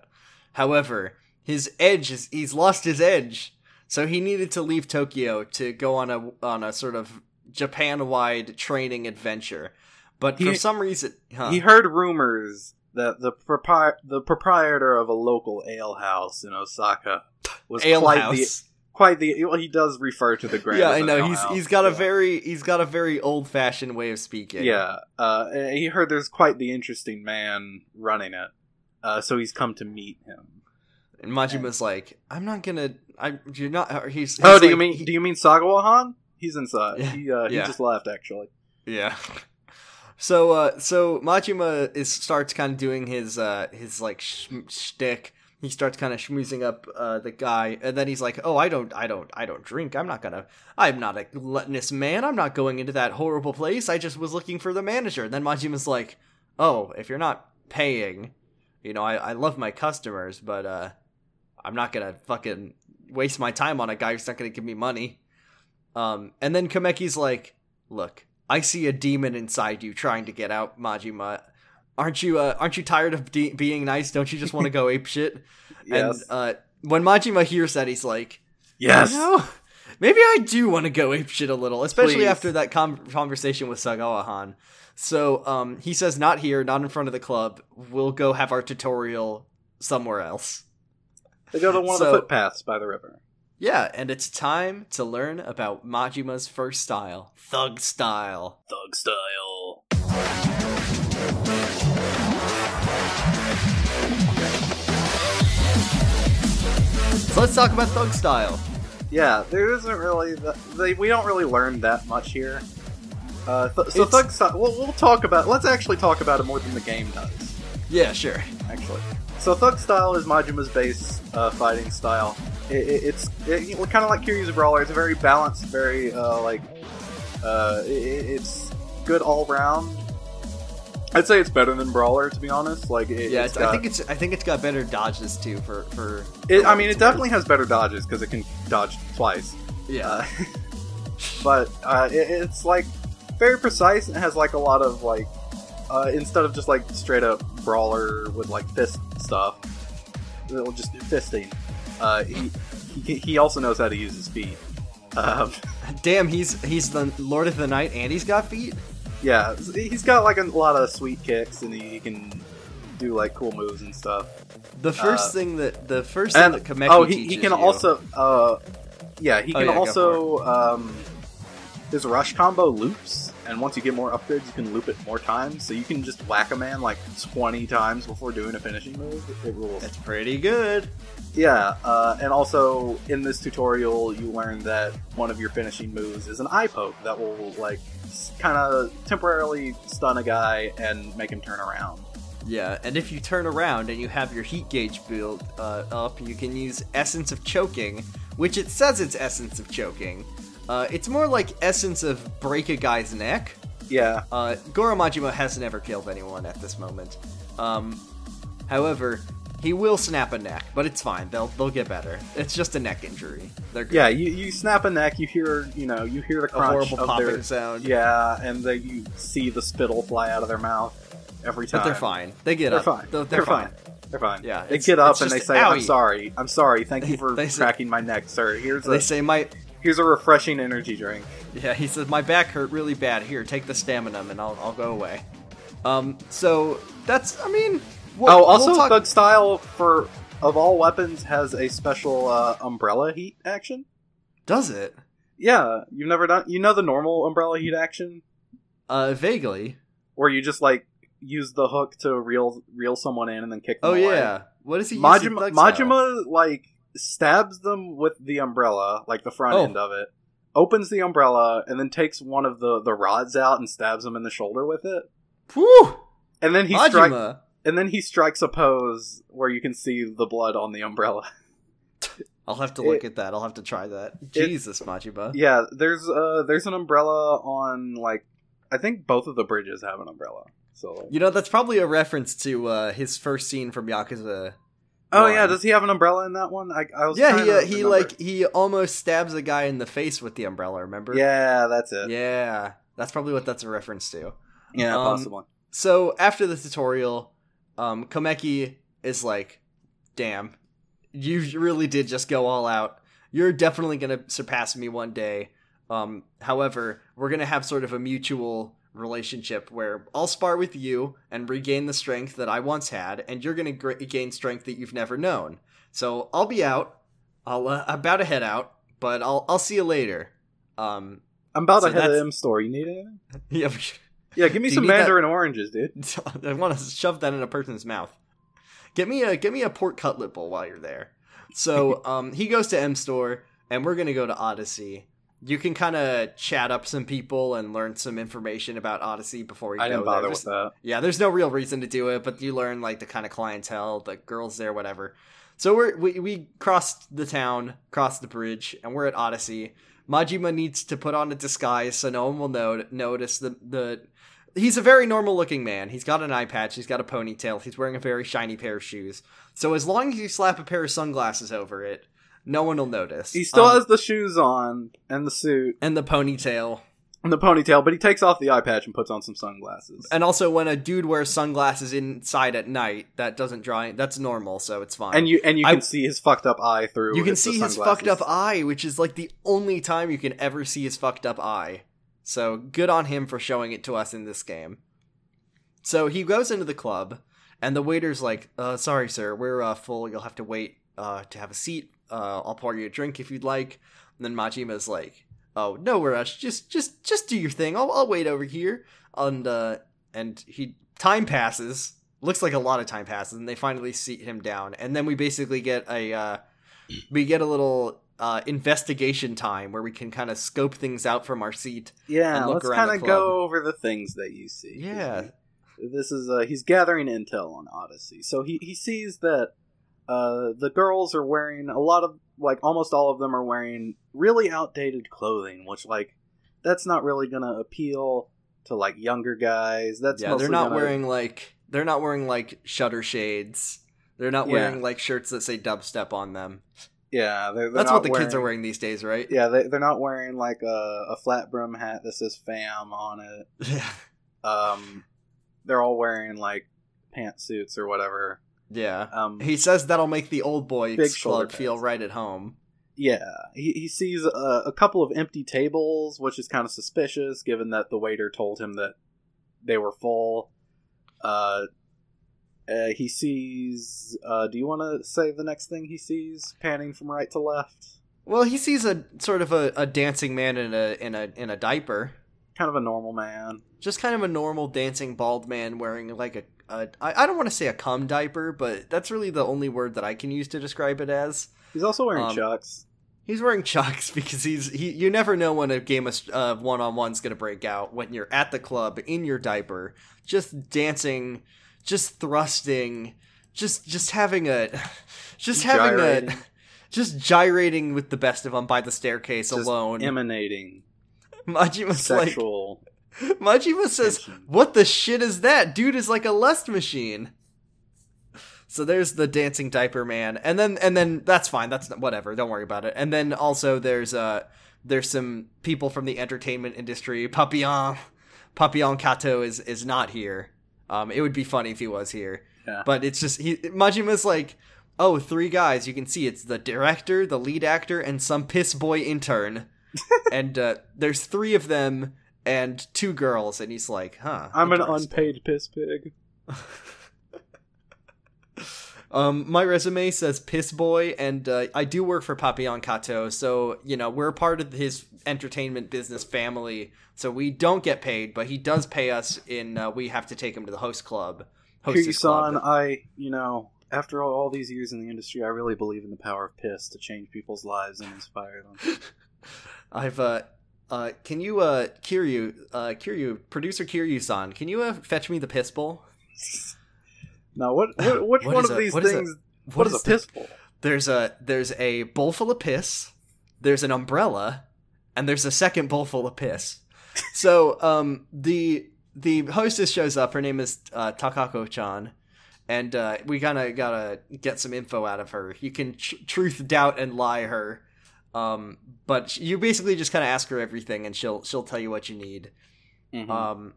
However, his edge is he's lost his edge. So he needed to leave Tokyo to go on a on a sort of Japan-wide training adventure. But for some reason, huh. He heard rumors that the propri- the proprietor of a local ale house in Osaka was ale quite house. the quite the well, he does refer to the grand. yeah, I know. He's house, he's got a very he's got a very old fashioned way of speaking. yeah. Uh, he heard there's quite the interesting man running it, uh, so he's come to meet him. And Majima's like, I'm not gonna. I you're not. He's, he's oh, do you mean he- do you mean Sagawa-han? He's inside. Yeah, He uh, he yeah. just left actually. Yeah. So uh so Majima is starts kind of doing his uh his like sh- shtick. He starts kind of schmoozing up uh the guy and then he's like, "Oh, I don't I don't I don't drink. I'm not to I'm not a gluttonous man. I'm not going into that horrible place. I just was looking for the manager." And then Majima's like, "Oh, if you're not paying, you know, I I love my customers, but uh I'm not to fucking waste my time on a guy who's not to give me money." Um and then Kameki's like, "Look, I see a demon inside you trying to get out, Majima. Aren't you? Uh, aren't you tired of de- being nice? Don't you just want to go ape shit? Yes. And uh, when Majima hears that, he's like, yes. maybe I do want to go ape shit a little, especially Please. after that com- conversation with Sagawa-han. So um, he says, not here, not in front of the club. We'll go have our tutorial somewhere else. They go to one So- of the footpaths by the river. Yeah, and it's time to learn about Majima's first style, thug style. Thug style. So let's talk about thug style. Yeah, there isn't really that, they, we don't really learn that much here. Uh, th- so It's- thug style. We'll, we'll talk about. Let's actually talk about it more than the game does. Yeah, sure. Actually, so thug style is Majima's base uh, fighting style. It, it, it's it, kind of like Kiryu's brawler. It's a very balanced, very uh, like uh, it, it's good all round. I'd say it's better than brawler, to be honest. Like, it, Yeah, it's it's, I think it's I think it's got better dodges too for for. It, for I mean, it definitely has better dodges because it can dodge twice. Yeah, Uh, but uh, it, it's like very precise and has like a lot of like uh, instead of just like straight up brawler with like fist stuff, it'll just do fisting. Uh, he, he he also knows how to use his feet. Um, Damn, he's he's the Lord of the Night and he's got feet. yeah, he's got like a lot of sweet kicks, and he, he can do like cool moves and stuff. The first Uh, thing that the first thing And that Kameki oh, he, he can you- also, uh, yeah, he Oh, can yeah, also. Um, his rush combo loops, and once you get more upgrades, you can loop it more times. So you can just whack a man like twenty times before doing a finishing move. It rules. It's pretty good. Yeah, uh, and also in this tutorial, you learn that one of your finishing moves is an eye poke that will like kind of temporarily stun a guy and make him turn around. Yeah, and if you turn around and you have your heat gauge build uh, up, you can use Essence of Choking, which it says it's Essence of Choking. Uh, it's more like Essence of Break a Guy's Neck. Yeah, Uh, Goro Majima has never killed anyone at this moment. Um, however, he will snap a neck, but it's fine. They'll they'll get better. It's just a neck injury. They're good. yeah. You, you snap a neck, you hear you know you hear the a horrible of popping their sound. yeah, and then you see the spittle fly out of their mouth every time. but they're fine. They get They're up. fine. They're, They're, fine. They're fine. Yeah, they get up and they say, "I'm sorry. I'm sorry. Thank you for say- cracking my neck, sir. Here's They a say my here's a refreshing energy drink." Yeah, he says my back hurt really bad. Here, take the stamina, and I'll I'll go away. Um, so that's I mean. We'll, oh, also, we'll talk- Thug Style for of all weapons has a special uh, umbrella heat action. does it? Yeah, you've never done. You know the normal umbrella heat action Uh, vaguely. where you just like use the hook to reel reel someone in and then kick. Them Oh away. yeah. What does he? Majima, Majima like stabs them with the umbrella, like the front Oh. end of it. Opens the umbrella and then takes one of the the rods out and stabs him in the shoulder with it. Whew! And then he strikes. And then he strikes a pose where you can see the blood on the umbrella. I'll have to look It- at that. I'll have to try that. Jesus, Majima. Yeah, there's uh there's an umbrella on like I think both of the bridges have an umbrella. So You know, that's probably a reference to uh, his first scene from Yakuza. Oh one. yeah, does he have an umbrella in that one? I, I was Yeah, he uh, he like he almost stabs a guy in the face with the umbrella. Remember? Yeah, that's it. Yeah, Yeah, that's probably what that's a reference to. Um, possibly. So after the tutorial, um, Komeki is like, "Damn, you really did just go all out. You're definitely gonna surpass me one day. Um, however, we're gonna have sort of a mutual relationship where I'll spar with you and regain the strength that I once had, and you're gonna gr- gain strength that you've never known. So I'll be out. I'll uh, about to head out, but I'll I'll see you later. Um, I'm about so to head to the M store. You need anything? yeah." Yeah, give me Do some need that- mandarin oranges, dude. I want to shove that in a person's mouth. Get me a get me a pork cutlet bowl while you're there. So um, he goes to M Store, and we're gonna go to Odyssey. You can kind of chat up some people and learn some information about Odyssey before you I go didn't there. bother There's- that. yeah, there's no real reason to do it, but you learn like the kind of clientele, the girls there, whatever. So we're we, we crossed the town, crossed the bridge, and we're at Odyssey. Majima needs to put on a disguise so no one will know, notice the the. He's a very normal looking man. He's got an eye patch. He's got a ponytail. He's wearing a very shiny pair of shoes. So as long as you slap a pair of sunglasses over it, no one will notice. He still Um, has the shoes on and the suit and the ponytail. and the ponytail, but he takes off the eye patch and puts on some sunglasses. And also, when a dude wears sunglasses inside at night, that doesn't draw. That's normal, so it's fine. And you and you I- can see his fucked up eye through. you can see his fucked up eye, which is like the only time you can ever see his fucked up eye. So good on him for showing it to us in this game. So he goes into the club, and the waiter's like, uh, "Sorry, sir, we're uh, full. You'll have to wait uh, to have a seat. Uh, I'll pour you a drink if you'd like." And then Majima's like, "Oh, no rush. Just, just, just do your thing. I'll, I'll wait over here." And uh, and he time passes. Looks like a lot of time passes, and they finally seat him down. And then we basically get a uh, we get a little uh, investigation time where we can kind of scope things out from our seat. Yeah, and look let's kind of go over the things that you see. Yeah. this is uh, he's gathering intel on Odyssey. So he he sees that uh, the girls are wearing a lot of like almost all of them are wearing really outdated clothing, which like that's not really gonna appeal to like younger guys. That's yeah, they're not gonna- wearing like they're not wearing like shutter shades. They're not Yeah. wearing like shirts that say dubstep on them. Yeah. They're, they're That's what the kids are wearing these days, right? Yeah, they, they're not wearing like a, a flat brim hat that says "fam" on it. Yeah. Um, they're all wearing like pantsuits or whatever. yeah. Um, He says that'll make the old boy club feel right at home. Yeah, he, he sees a, a couple of empty tables, which is kind of suspicious given that the waiter told him that they were full. Uh, uh, he sees. Uh, do you want to say the next thing he sees, panning from right to left? Well, he sees a sort of a, a dancing man in a in a in a diaper. Kind of a normal man. Just kind of a normal dancing bald man wearing like a, a I, I don't want to say a cum diaper, but that's really the only word that I can use to describe it as. He's also wearing Um, chucks. He's wearing chucks because he's he. You never know when a game of uh, one on one's gonna break out when you're at the club in your diaper, just dancing, just thrusting, just just having a, just having Gyrating. a, just gyrating with the best of them by the staircase Just alone. emanating Majima's like sexual. Majima says, tension. "What the shit is that? Dude is like a lust machine." So there's the dancing diaper man, and then and then that's fine. That's whatever. Don't worry about it. And then also there's uh there's some people from the entertainment industry. Papillon, Papillon Kato is is not here. Um, it would be funny if he was here, Yeah. but it's just he Majima's like, oh, three guys. You can see it's the director, the lead actor, and some piss boy intern. and uh, there's three of them and two girls, and he's like, huh. I'm an unpaid piss pig. Um, my resume says piss boy, and uh, I do work for Papillon Kato, so you know we're part of his entertainment business family. So we don't get paid, but he does pay us. In uh, we have to take him to the host club. Kiryu-san. I, you know, after all, all these years in the industry, I really believe in the power of piss to change people's lives and inspire them. I've uh, uh, can you uh, Kiryu, uh, Kiryu, producer Kiryu-san, can you uh, fetch me the piss bowl? now, what, what which What one of a- these what is a- things? what is, a the- piss bowl? There's a there's a bowl full of piss. There's an umbrella, and there's a second bowl full of piss. So um, the the hostess shows up. Her name is uh, Takako Chan, and uh, we kind of gotta get some info out of her. You can tr- truth, doubt, and lie her. Um, but you basically just kind of ask her everything, and she'll she'll tell you what you need. Mhm. Um,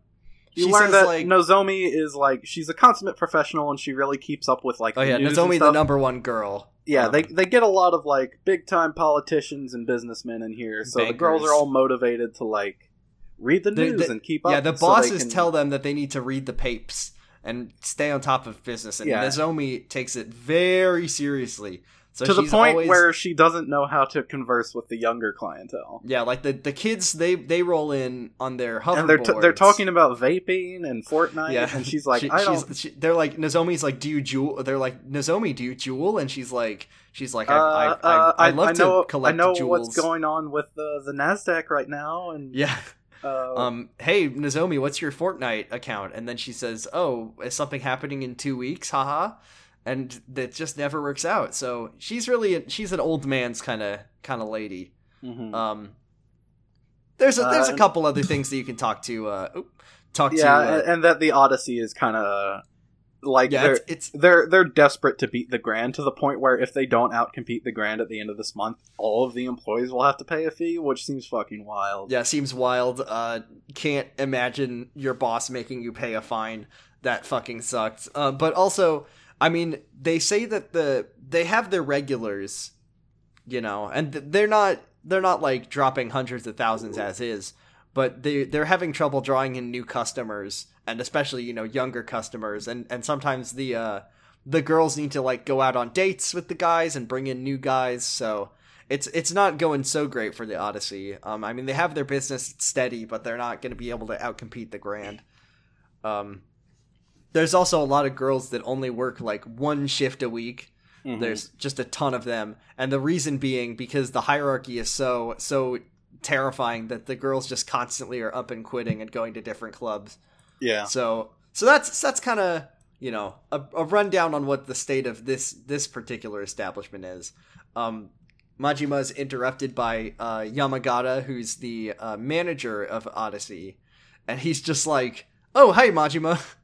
you she learn says, that like, Nozomi is like she's a consummate professional and she really keeps up with like oh the yeah, news Nozomi and the number one girl. Yeah, Um, they they get a lot of like big time politicians and businessmen in here, so the girls are all motivated to like read the The- news the- and keep up. Yeah, the so bosses can- tell them that they need to read the papes and stay on top of business, and Yeah. Nozomi takes it very seriously. So to the point always- where she doesn't know how to converse with the younger clientele. yeah, like the the kids they they roll in on their hoverboards. And they're t- they're talking about vaping and Fortnite, Yeah, and she's like, She- I don't. she- they're like Nozomi's like, do you Juul? They're like Nozomi, do you Juul? And she's like, she's like, I, uh, I, uh, I, I love know, to collect I know jewels. what's going on with the the Nasdaq right now, and Yeah. uh, Um. Hey, Nozomi, what's your Fortnite account? And then she says, "Oh, is something happening in two weeks? Haha." And that just never works out. So she's really she's an old man's kind of kind of lady. mhm. Um. There's a there's a Uh, couple other things that you can talk to. Uh, oop, talk yeah, to. Uh, and, that the Odyssey is kind of like yeah, they're it's, it's they're they're desperate to beat the grand to the point where if they don't outcompete the grand at the end of this month, all of the employees will have to pay a fee, which seems fucking wild. yeah, seems wild. Uh, can't imagine your boss making you pay a fine. That fucking sucks. Uh, but also, I mean, they say that the they have their regulars, you know, and they're not they're not like dropping hundreds of thousands as is, but they they're having trouble drawing in new customers, and especially you know younger customers, and and sometimes the uh the girls need to like go out on dates with the guys and bring in new guys, so it's it's not going so great for the Odyssey. Um, I mean they have their business steady, but they're not going to be able to outcompete the Grand. Um, there's also a lot of girls that only work like one shift a week. Mhm. There's just a ton of them, and the reason being because the hierarchy is so so terrifying that the girls just constantly are up and quitting and going to different clubs. yeah. So so that's that's kind of you know a, a rundown on what the state of this this particular establishment is. Um, Majima is interrupted by uh, Yamagata, who's the uh, manager of Odyssey, and he's just like, "Oh, hey, Majima.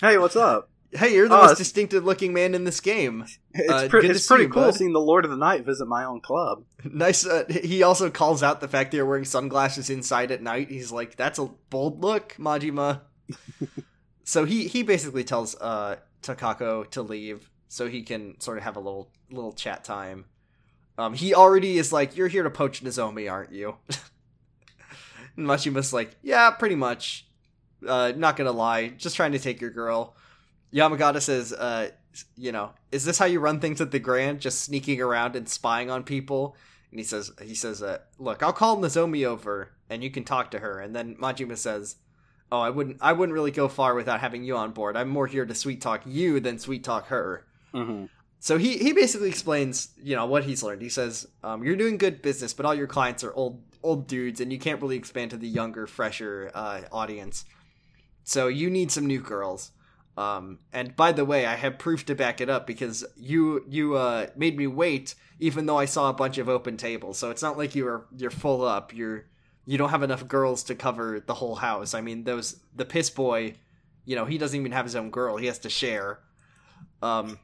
Hey, what's up? Hey, you're the Oh, most distinctive looking man in this game. It's, Uh, pre- it's pretty you, cool bud. seeing the Lord of the Night visit my own club. nice." Uh, he also calls out the fact that you're wearing sunglasses inside at night. He's like, "That's a bold look, Majima." so he he basically tells uh, Takako to leave so he can sort of have a little little chat time. Um, he already is like, "You're here to poach Nozomi, aren't you?" and Majima's like, "Yeah, pretty much. Uh, not gonna lie, just trying to take your girl." Yamagata says, uh, "You know, is this how you run things at the Grand? Just sneaking around and spying on people?" And he says, "He says, uh, look, I'll call Nozomi over, and you can talk to her." And then Majima says, "Oh, I wouldn't, I wouldn't really go far without having you on board. I'm more here to sweet talk you than sweet talk her." Mm-hmm. So he he basically explains, you know, what he's learned. He says, um, "You're doing good business, but all your clients are old old dudes, and you can't really expand to the younger, fresher uh, audience. So you need some new girls." Um, and by the way, I have proof to back it up because you you uh, made me wait, even though I saw a bunch of open tables. So it's not like you're you're full up. You're you don't have enough girls to cover the whole house. I mean, those the piss boy, you know, he doesn't even have his own girl. He has to share. Um,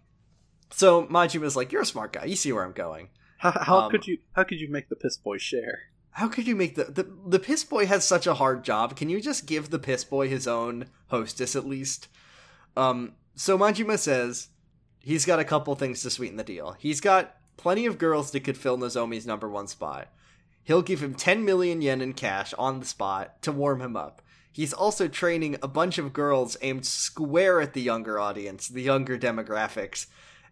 so Majima's like, "You're a smart guy. You see where I'm going." How, how Um, could you how could you make the piss boy share? How could you make the, the the piss boy has such a hard job? Can you just give the piss boy his own hostess at least? Um, so Majima says he's got a couple things to sweeten the deal. He's got plenty of girls that could fill Nozomi's number one spot. He'll give him 10 million yen in cash on the spot to warm him up. He's also training a bunch of girls aimed square at the younger audience, the younger demographics.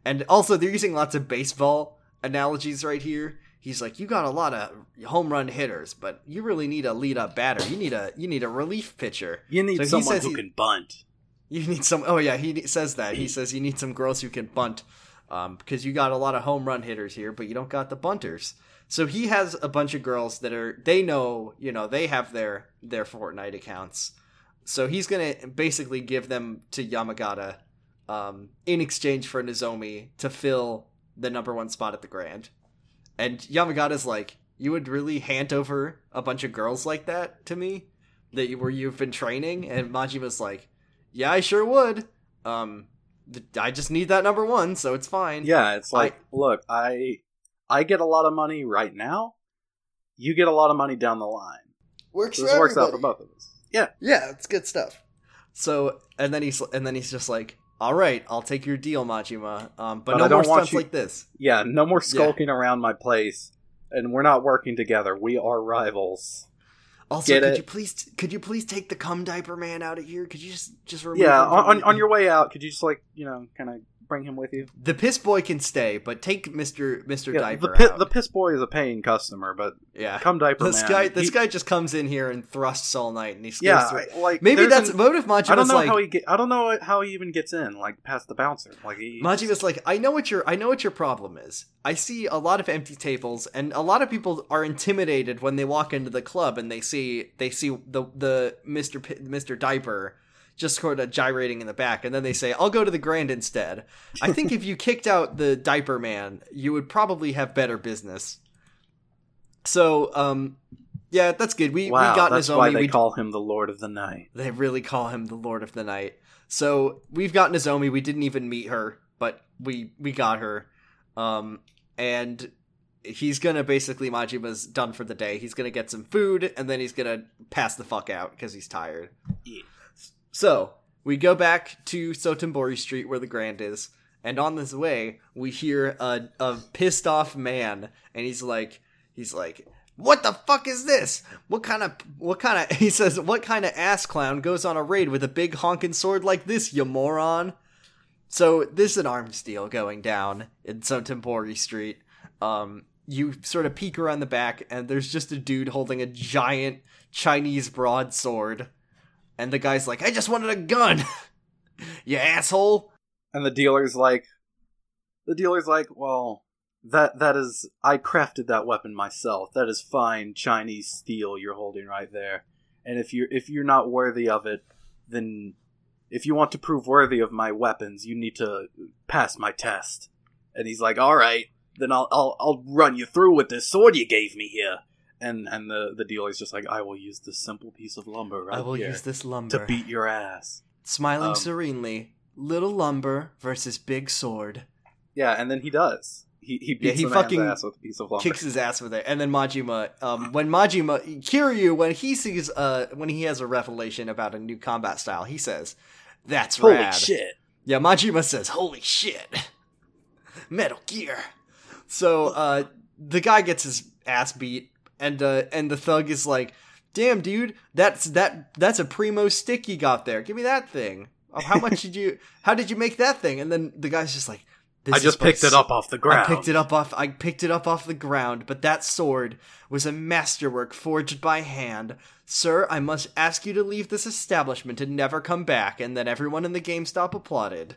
And also, they're using lots of baseball analogies right here. He's like, you got a lot of home run hitters, but you really need a lead up batter. You need a you need a relief pitcher. You need So someone who he- can bunt. You need some. Oh yeah, he says that. He says you need some girls who can bunt, um, because you got a lot of home run hitters here, but you don't got the bunters. So he has a bunch of girls that are they know you know they have their their Fortnite accounts. So he's gonna basically give them to Yamagata, um, in exchange for Nozomi to fill the number one spot at the Grand. And Yamagata's like, you would really hand over a bunch of girls like that to me that you, where you've been training? And Majima's like, yeah, I sure would. Um, th- I just need that number one, so it's fine. Yeah, it's like, look, I I get a lot of money right now. You get a lot of money down the line. works. So this works out for both of us. Yeah, Yeah, it's good stuff. So, and then he's and then he's just like, "All right, I'll take your deal, Majima. Um, but, But no more stunts you- like this." yeah. No more skulking around my place, and we're not working together. We are rivals. Also, Get could it? you please could you please take the cum diaper man out of here? Could you just just remove Yeah, him on, on, on your way out, could you just like you know kind of bring him with you? the piss boy can stay, but take Mister Mister Yeah, Diaper the pi- the piss boy is a paying customer, but yeah, come diaper this man. guy this he- guy just comes in here and thrusts all night, and he Yeah, through- like maybe that's an- if Majima's I don't know like how he get. I don't know how he even gets in, like past the bouncer. Like he, Majima's like, I know what your I know what your problem is. I see a lot of empty tables, and a lot of people are intimidated when they walk into the club and they see they see the the Mister P- Mister Diaper just sort of gyrating in the back, and then they say, "I'll go to the Grand instead." I think if you kicked out the Diaper Man, you would probably have better business. So, um, yeah, that's good. We wow, we got that's Nozomi. why they we call him the Lord of the Night. they really call him the Lord of the Night. So we've got Nozomi. We didn't even meet her, but we we got her. Um, and he's gonna basically Majima's done for the day. He's gonna get some food, and then he's gonna pass the fuck out because he's tired. Yeah. So we go back to Sotenbori Street where the Grand is, and on this way we hear a a pissed off man, and he's like he's like. What the fuck is this? What kind of what kind of he says what kind of ass clown goes on a raid with a big honking sword like this, you moron? So this is an arms deal going down in Sotenbori Street. Um, you sort of peek around the back, and there's just a dude holding a giant Chinese broadsword, and the guy's like, "I just wanted a gun, you asshole." And the dealer's like, the dealer's like, well, that that is, I crafted that weapon myself. That is fine Chinese steel you're holding right there. And if you're if you're not worthy of it, then if you want to prove worthy of my weapons, you need to pass my test. And he's like, all right, then I'll I'll I'll run you through with this sword you gave me here. And and the the dealer's just like, I will use this simple piece of lumber right I will use this lumber to beat your ass. Smiling Um, serenely, little lumber versus big sword. Yeah, and then he does. He he beats he fucking ass with a piece of lumber. kicks his ass with it, and then Majima, um, when Majima Kiryu, when he sees, uh, when he has a revelation about a new combat style, he says, "That's Holy rad." shit! Yeah, Majima says, "Holy shit, Metal Gear." So uh, the guy gets his ass beat, and uh, and the thug is like, "Damn, dude, that's that that's a primo stick you got there. Give me that thing. Oh, how much did you? How did you make that thing?" And then the guy's just like. I just picked it up off the ground. I picked it up off. I picked it up off the ground, but that sword was a masterwork forged by hand. Sir, I must ask you to leave this establishment and never come back. And then everyone in the GameStop applauded.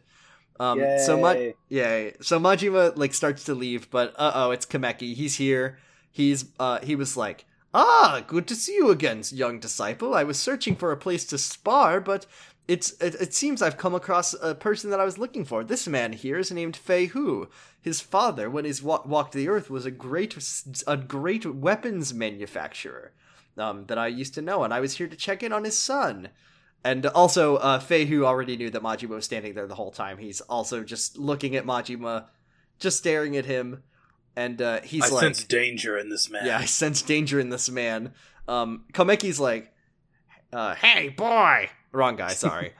Um, Yay. so much yay. So Majima like starts to leave, but uh oh, it's Kameki. He's here. He's uh he was like, ah, good to see you again, young disciple. I was searching for a place to spar, but it's it, it seems I've come across a person that I was looking for. This man here is named Fei Hu. His father, when he wa- walked the earth, was a great a great weapons manufacturer um, that I used to know, and I was here to check in on his son. And also, uh, Fei Hu already knew that Majima was standing there the whole time. He's also just looking at Majima, just staring at him, and uh, he's I like, sense danger in this man. "Yeah, I sense danger in this man." Um, Komeki's like, uh, "Hey, boy!" Wrong guy. Sorry.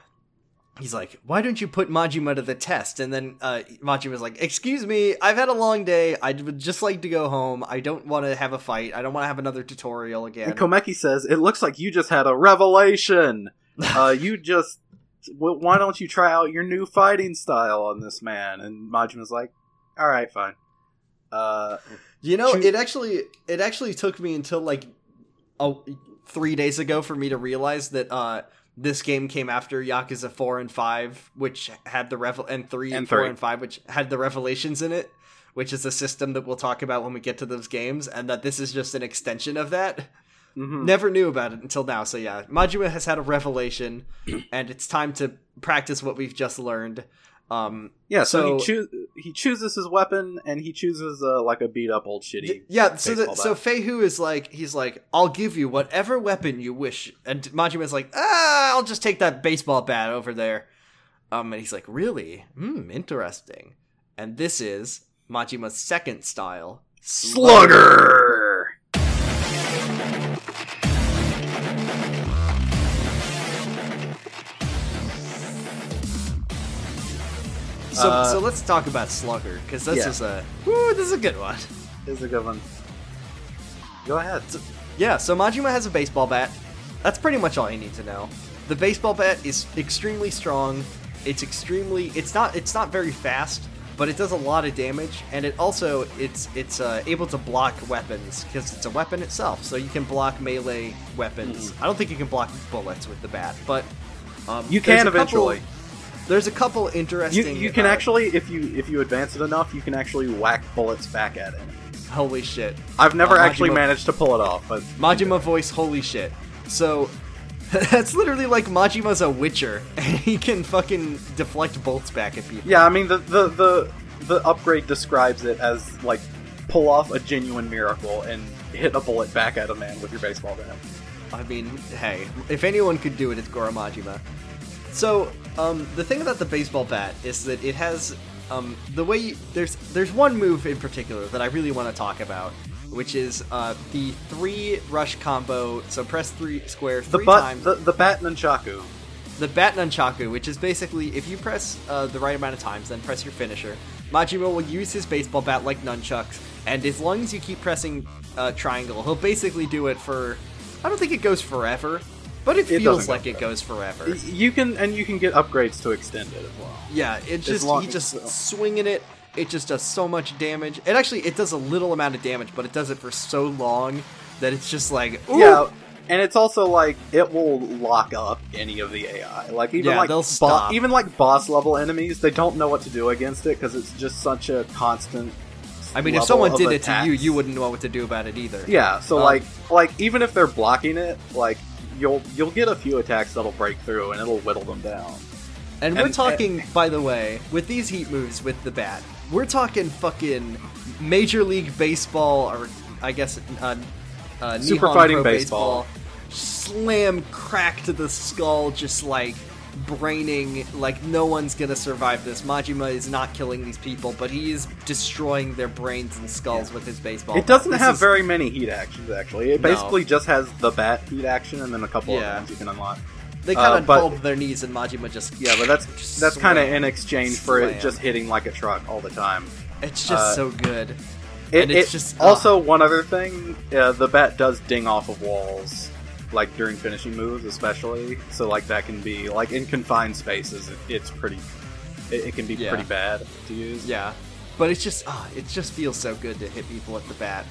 he's like, "Why don't you put Majima to the test?" And then uh, Majima's like, "Excuse me, I've had a long day. I would just like to go home. I don't want to have a fight. I don't want to have another tutorial again." And Komeki says, "It looks like you just had a revelation. uh, you just, why don't you try out your new fighting style on this man?" And Majima's like, "All right, fine." Uh, You know, it actually it actually took me until like three days ago for me to realize that uh this game came after Yakuza four and five, which had the revel and three And four and five, which had the revelations in it, which is a system that we'll talk about when we get to those games, and that this is just an extension of that. mhm. Never knew about it until now. So yeah, Majima has had a revelation, and it's time to practice what we've just learned. Um, Yeah, so, So- he choo- he chooses his weapon, and he chooses uh, like a beat up old shitty. yeah, so that so bat. Fei Hu is like he's like I'll give you whatever weapon you wish, and Majima's like ah I'll just take that baseball bat over there. Um, and he's like really, hmm, interesting. And this is Majima's second style, Slugger. Let's talk about Slugger because this yeah. is a woo, this is a good one. This is a good one. Go ahead. Yeah, so Majima has a baseball bat. That's pretty much all you need to know. The baseball bat is extremely strong. It's extremely it's not it's not very fast, but it does a lot of damage and it also it's it's uh, able to block weapons because it's a weapon itself. So you can block melee weapons. I don't think you can block bullets with the bat, but um, You can a couple- eventually. There's a couple You, interesting you can uh, actually, if you if you advance it enough, you can actually whack bullets back at it. holy shit. I've never Uh, actually Majima- managed to pull it off, but Majima voice, holy shit. So, that's literally like Majima's a witcher, and he can fucking deflect bolts back at people. yeah, I mean the the the the upgrade describes it as like pull off a genuine miracle and hit a bullet back at a man with your baseball bat. I mean, hey, if anyone could do it, it's Goro Majima. So, um, the thing about the baseball bat is that it has, um, the way you, there's there's one move in particular that I really want to talk about, which is uh, the three rush combo. So press three square The three butt, times. the, the bat nunchaku. the bat nunchaku, which is basically if you press uh, the right amount of times, then press your finisher. Majima will use his baseball bat like nunchucks, and as long as you keep pressing uh, triangle, he'll basically do it for. I don't think it goes forever, but it It feels like it forever. goes forever. You can and you can get upgrades to extend it as well. Yeah, it just he as- just swinging it. It just does so much damage. It actually it does a little amount of damage, but it does it for so long that it's just like ooh, Yeah, and it's also like it will lock up any of the AI. Like even Yeah, like they'll bo- stop. even like boss level enemies, they don't know what to do against it because it's just such a constant. I mean, if someone of did it to you, you wouldn't know what to do about it either. Yeah, so Um, like like even if they're blocking it, like you'll you'll get a few attacks that'll break through and it'll whittle them down. And we're And- talking, by the way, with these heat moves with the bat, we're talking fucking Major League Baseball, or I guess uh, uh, Super Nihon Fighting Pro Baseball. Slam crack to the skull, just like braining, like no one's gonna survive this. Majima is not killing these people, but he is destroying their brains and skulls with his baseball. It doesn't This have is- very many heat actions actually. It No. basically just has the bat heat action and then a couple Yeah. of ones you can unlock. They kind uh, of but- bulb their knees, and Majima just Yeah, but that's just that's kind of in exchange for it just hitting like a truck all the time. It's just uh, so good. It, and it's it- just also one other thing. Uh, the bat does ding off of walls, like during finishing moves, especially. So like that can be like in confined spaces. It, it's pretty. It, it can be Yeah. pretty bad to use. Yeah, but it's just ah, it just feels so good to hit people with the bat.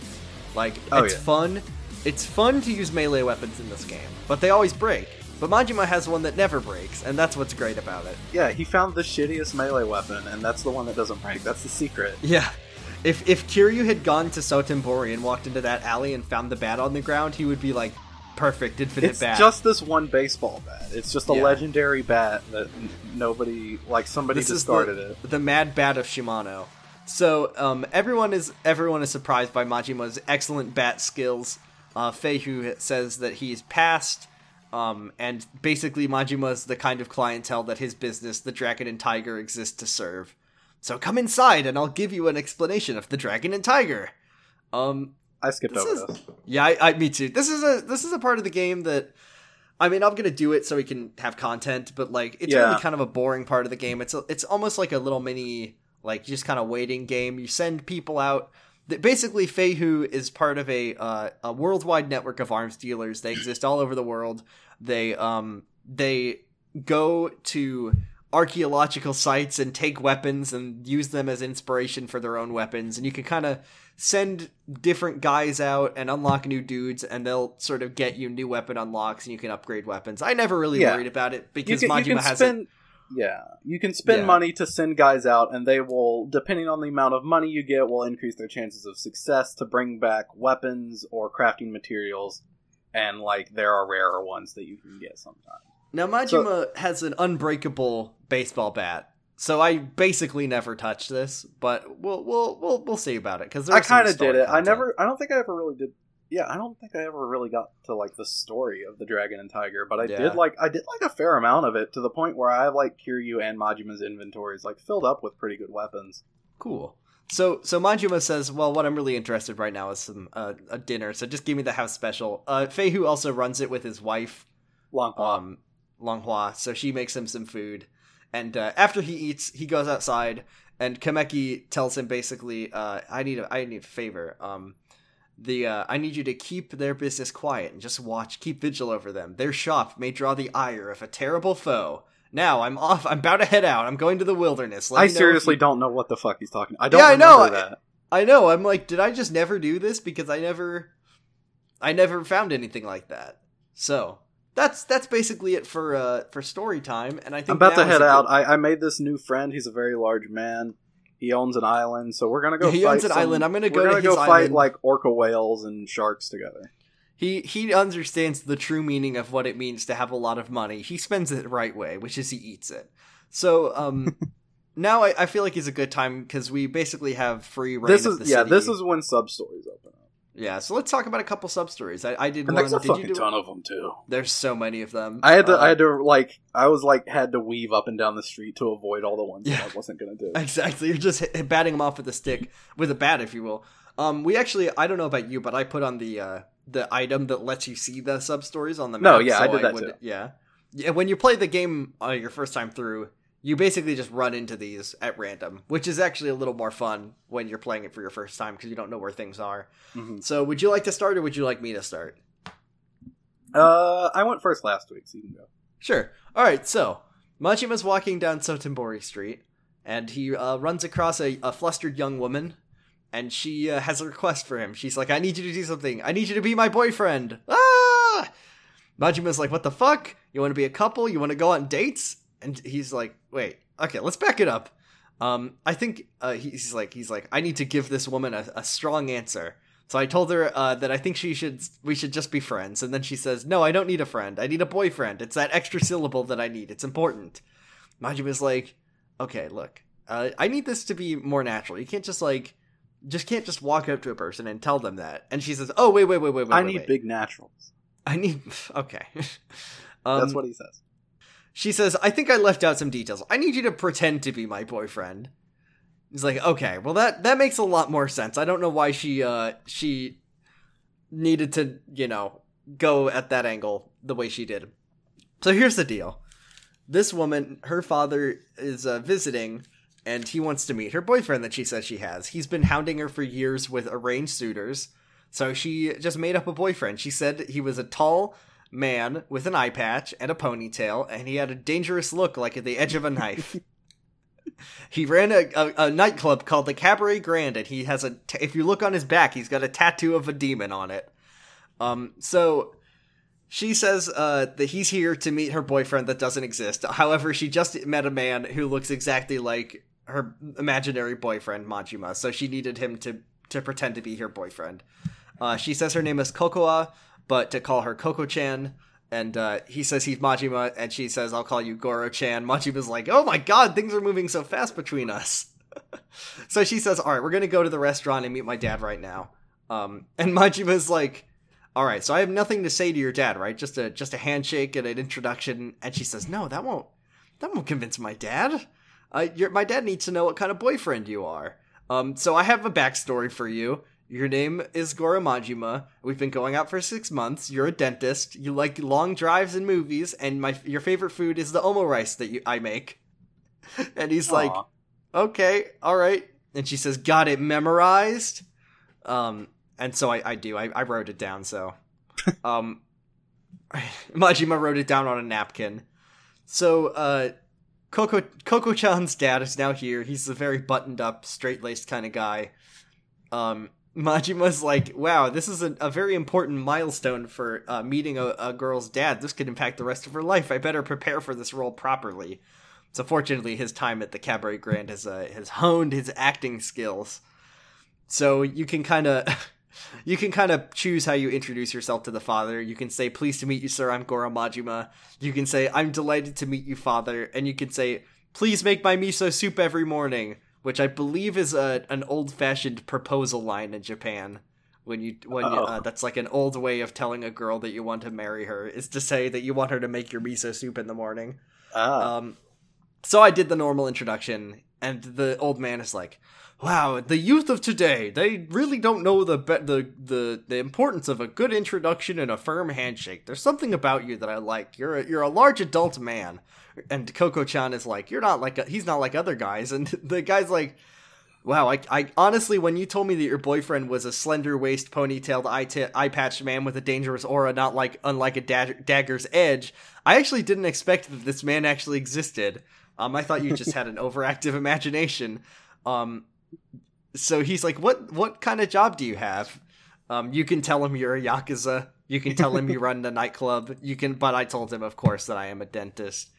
Like Oh, it's yeah. fun. It's fun to use melee weapons in this game, but they always break. But Majima has one that never breaks, and that's what's great about it. Yeah, he found the shittiest melee weapon, and that's the one that doesn't break. That's the secret. Yeah. If if Kiryu had gone to Sotenbori and walked into that alley and found the bat on the ground, he would be like, perfect, infinite It's bat. just this one baseball bat. It's just a Yeah. legendary bat that n- nobody, like somebody this is discarded the, it. the mad bat of Shimano. So um, everyone is everyone is surprised by Majima's excellent bat skills. Uh, Feihu says that he's passed, um, and basically Majima's the kind of clientele that his business, the Dragon and Tiger, exists to serve. So come inside, and I'll give you an explanation of the Dragon and Tiger. Um, I skipped this over is- this. yeah, I, I me too. This is a this is a part of the game that I mean, I'm gonna do it so we can have content, but like it's Yeah. really kind of a boring part of the game. It's a, it's almost like a little mini like just kind of waiting game. You send people out. That basically, Feihu is part of a uh, a worldwide network of arms dealers. They exist all over the world. They um they go to archaeological sites and take weapons and use them as inspiration for their own weapons and you can kind of send different guys out and unlock new dudes and they'll sort of get you new weapon unlocks and you can upgrade weapons i never really Yeah. worried about it You because can, majima has spend, it yeah, you can spend Yeah. money to send guys out, and they will, depending on the amount of money you get, will increase their chances of success to bring back weapons or crafting materials. And like, there are rarer ones that you can get sometimes. Now majima has an unbreakable baseball bat so i basically never touched this but we'll we'll we'll, we'll see about it because I kind of did it. I never. I don't think I ever really did. Yeah, I don't think I ever really got to like the story of the dragon and tiger, but I Yeah. did like I did like a fair amount of it to the point where I have like Kiryu and Majima's inventories like filled up with pretty good weapons. Cool. So so Majima says, well, what I'm really interested right now is some uh, a dinner. So just give me the house special. Uh, Feihu also runs it with his wife, Long um, Longhua. So she makes him some food, and uh, after he eats, he goes outside, and Kameki tells him basically, uh, I need a I need a favor. Um, the uh, I need you to keep their business quiet and just watch, keep vigil over them. Their shop may draw the ire of a terrible foe. Now I'm off. I'm about to head out. I'm going to the wilderness. Let I me know if seriously you- don't know what the fuck he's talking. I don't Yeah, I know. that. I know. I'm like, did I just never do this because I never, I never found anything like that. So that's that's basically it for uh for story time. And I think I'm about to head a good- out. I, I made this new friend. He's a very large man. He owns an island, so we're gonna go. He owns an some- island. I'm gonna go We're to gonna go fight island. like orca whales and sharks together. he he understands the true meaning of what it means to have a lot of money. He spends it the right way, which is he eats it. So um. Now I, I feel like is a good time because we basically have free reign This is yeah. city. This is when sub stories open yeah. So let's talk about a couple sub stories. I, I did and one. there's a Did you fucking ton of them too. There's so many of them. I had to, Uh, I had to like, I was like, had to weave up and down the street to avoid all the ones Yeah. that I wasn't gonna do. Exactly. You're just hit, batting them off with a stick, with a bat, if you will. Um, we actually, I don't know about you, but I put on the uh, the item that lets you see the sub stories on the map. No, yeah, I did that would- too. Yeah, yeah. When you play the game uh, your first time through, you basically just run into these at random, which is actually a little more fun when you're playing it for your first time because you don't know where things are. Mhm. So, would you like to start, or would you like me to start? Uh, I went first last week, so you can go. Sure. All right. So Majima's walking down Sotenbori Street, and he uh, runs across a, a flustered young woman, and she uh, has a request for him. She's like, "I need you to do something. I need you to be my boyfriend." Ah! Majima's like, "What the fuck? You want to be a couple? You want to go on dates?" And he's like, "Wait. Okay, let's back it up." Um, I think uh, he's like, he's like, "I need to give this woman a, a strong answer." So I told her uh, that I think she should we should just be friends, and then she says, "No, I don't need a friend. I need a boyfriend. It's that extra syllable that I need. It's important." Majima's like, "Okay, look, uh, I need this to be more natural. You can't just like, just can't just walk up to a person and tell them that." And she says, "Oh, wait, wait, wait, wait, wait. I wait, need wait. big naturals. I need. Okay." um, That's what he says. She says, I think I left out some details. I need you to pretend to be my boyfriend. He's like, okay, well that that makes a lot more sense. I don't know why she uh she needed to, you know, go at that angle the way she did. So here's the deal. This woman, her father is uh, visiting and he wants to meet her boyfriend that she says she has. He's been hounding her for years with arranged suitors, so she just made up a boyfriend. She said he was a tall man with an eye patch and a ponytail, and he had a dangerous look like at the edge of a knife. he ran a, a, a, nightclub called the Cabaret Grand, and he has a. T- if you look on his back, he's got a tattoo of a demon on it. Um, so she says uh, that he's here to meet her boyfriend that doesn't exist. However, she just met a man who looks exactly like her imaginary boyfriend Majima, so she needed him to to pretend to be her boyfriend. Uh, she says her name is Kokoa, but to call her Coco Chan. And uh, he says he's Majima, and she says, I'll call you Goro-chan. Majima's like, oh my god, things are moving so fast between us. so she says, all right, we're going to go to the restaurant and meet my dad right now. Um, and Majima's like, all right, so I have nothing to say to your dad, right? Just a just a handshake and an introduction. And she says, no, that won't that won't convince my dad. Uh, my dad needs to know what kind of boyfriend you are. Um, so I have a backstory for you. Your name is Goro Majima. We've been going out for six months. You're a dentist. You like long drives and movies, and my your favorite food is the omurice that you I make. And he's Aww. like, "Okay, all right." And she says, "Got it memorized." Um, and so I, I do. I, I wrote it down. So, um, Majima wrote it down on a napkin. So, uh, Coco Coco Chan's dad is now here. He's a very buttoned up, straight laced kind of guy. Um, Majima's like, wow, this is a, a very important milestone for uh, meeting a, a, girl's dad. This could impact the rest of her life. I better prepare for this role properly. So, fortunately, his time at the Cabaret Grand has uh, has honed his acting skills. So you can kind of. you can kind of choose how you introduce yourself to the father. You can say, "Pleased to meet you, sir. I'm Goro Majima." You can say, "I'm delighted to meet you, father," and you can say, "Please make my miso soup every morning." Which I believe is a an old fashioned proposal line in Japan. When you when you, uh, that's like an old way of telling a girl that you want to marry her is to say that you want her to make your miso soup in the morning. Oh. Um, so I did the normal introduction, and the old man is like, "Wow, the youth of today, they really don't know the be- the the the importance of a good introduction and a firm handshake. There's something about you that I like. You're a, you're a large adult man." and Coco Chan is like, "You're not like a, he's not like other guys," and the guy's like, "Wow, I, I honestly, when you told me that your boyfriend was a slender waist, ponytailed, eye, t- eye patched man with a dangerous aura, not like unlike a da- dagger's edge, I actually didn't expect that this man actually existed. Um, I thought you just had an overactive imagination. Um, so he's like, "What what kind of job do you have?" Um, you can tell him you're a yakuza. You can tell him you run a nightclub. You can, but I told him, of course, that I am a dentist.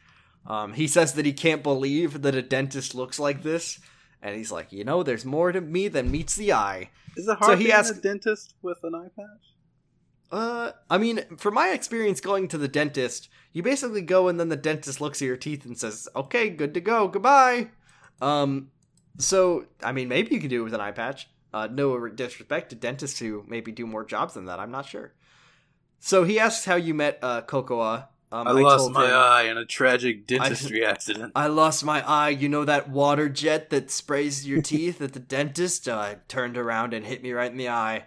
Um, he says that he can't believe that a dentist looks like this, and he's like, you know, there's more to me than meets the eye. Is it hard so he asks, a dentist with an eye patch? Uh, I mean, from my experience going to the dentist, you basically go and then the dentist looks at your teeth and says, "Okay, good to go, goodbye." Um, so I mean, maybe you can do it with an eye patch. Uh, no disrespect to dentists who maybe do more jobs than that. I'm not sure. So he asks how you met uh, Kokoa, um, I, I, lost my him, eye in a tragic dentistry I, accident. I lost my eye. You know that water jet that sprays your teeth at the dentist? Uh, turned around and hit me right in the eye.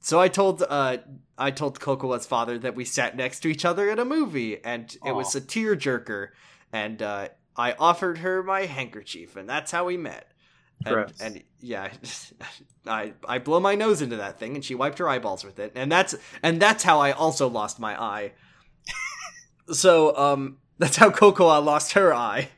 So I told uh, I told Kokoa's father that we sat next to each other at a movie, and it Aww. was a tearjerker. And uh, I offered her my handkerchief, and that's how we met. And, and, yeah, I I blow my nose into that thing, and she wiped her eyeballs with it, and that's and that's how I also lost my eye. So, um, that's how Kokoa lost her eye.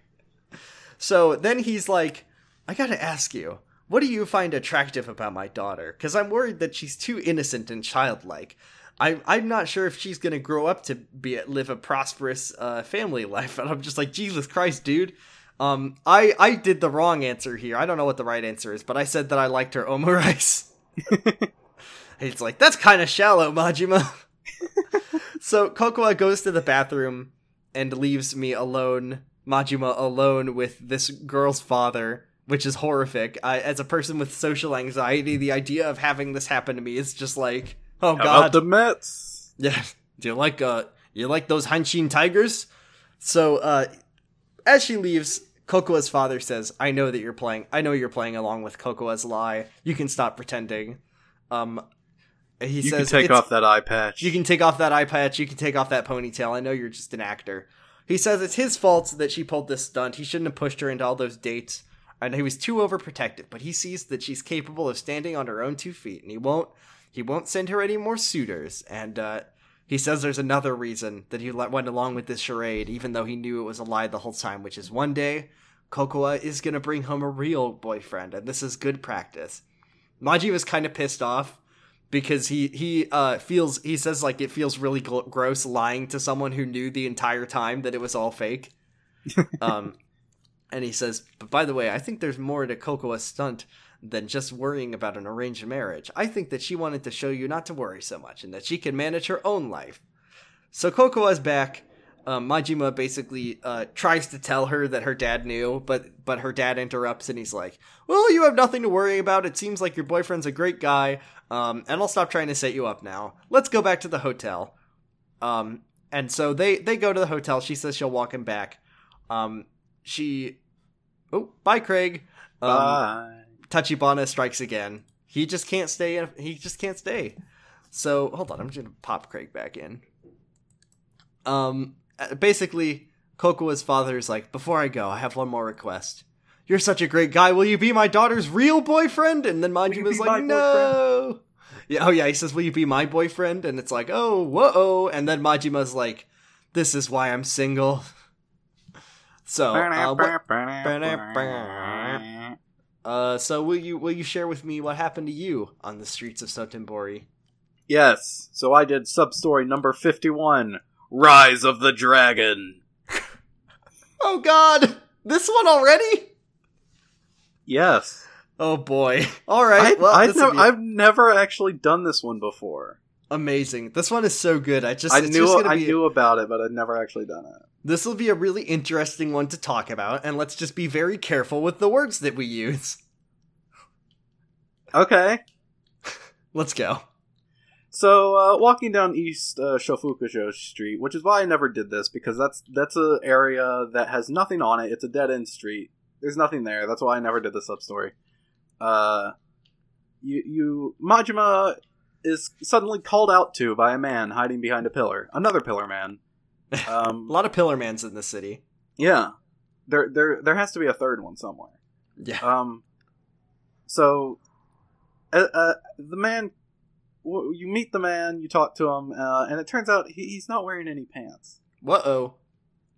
So then he's like, I gotta ask you, what do you find attractive about my daughter? Because I'm worried that she's too innocent and childlike. I, I'm not sure if she's gonna grow up to be live a prosperous uh, family life. And I'm just like, Jesus Christ, dude. Um, I I did the wrong answer here. I don't know what the right answer is, but I said that I liked her omurice. He's like, that's kind of shallow, Majima. so Kokoa goes to the bathroom and leaves me alone, Majima alone with this girl's father, which is horrific. I, as a person with social anxiety, the idea of having this happen to me is just like, oh How god. About the Mets. Yeah. Do you like uh you like those Hanshin Tigers? So uh as she leaves, Kokoa's father says, "I know that you're playing. I know you're playing along with Kokoa's lie. You can stop pretending." Um, he you says, can take off that eye patch. You can take off that eye patch. You can take off that ponytail. I know you're just an actor. He says it's his fault that she pulled this stunt. He shouldn't have pushed her into all those dates. and he was too overprotective. But he sees that she's capable of standing on her own two feet, and he won't he won't send her any more suitors. And uh, he says there's another reason that he went along with this charade, even though he knew it was a lie the whole time, which is one day Kokoa is gonna bring home a real boyfriend, and this is good practice. Maji was kind of pissed off because he he uh feels he says like it feels really gl- gross lying to someone who knew the entire time that it was all fake. um, and he says, but by the way, I think there's more to Kokoa's stunt than just worrying about an arranged marriage. I think that she wanted to show you not to worry so much and that she can manage her own life. So Kokoa's back. Um, Majima basically uh, tries to tell her that her dad knew, but but her dad interrupts and he's like, "Well, you have nothing to worry about. It seems like your boyfriend's a great guy, um, and I'll stop trying to set you up now. Let's go back to the hotel." Um, and so they they go to the hotel. She says she'll walk him back. Um, she, oh, bye, Craig. Um, Bye. Tachibana strikes again. He just can't stay. In, he just can't stay. So hold on, I'm just gonna pop Craig back in. Um, basically, Kokoa's father is like, before I go, I have one more request. You're such a great guy. Will you be my daughter's real boyfriend? And then Majima's like, no. Yeah, oh yeah, he says, will you be my boyfriend? And it's like, oh, whoa. And then Majima's like, this is why I'm single. So, uh, what- uh, so will you will you share with me what happened to you on the streets of Sotenbori? Yes, so I did sub story number 51 Rise of the Dragon. Oh God, this one already? Yes. Oh boy! All right, I, well, I've, this nev- be I've never actually done this one before. amazing. This one is so good. I just I knew just I be, knew about it, but I'd never actually done it. this will be a really interesting one to talk about, and let's just be very careful with the words that we use. Okay. Let's go. So, uh, walking down East uh, Shofukucho Street, which is why I never did this because that's that's a area that has nothing on it. It's a dead end street. There's nothing there. That's why I never did the sub story. Uh, you you Majima is suddenly called out to by a man hiding behind a pillar. Another pillar man. Um, A lot of Pillarmans in the city. yeah, there there there has to be a third one somewhere. Yeah. Um, so, uh, uh, the man, you meet the man, you talk to him, uh, and it turns out he, he's not wearing any pants. Uh oh.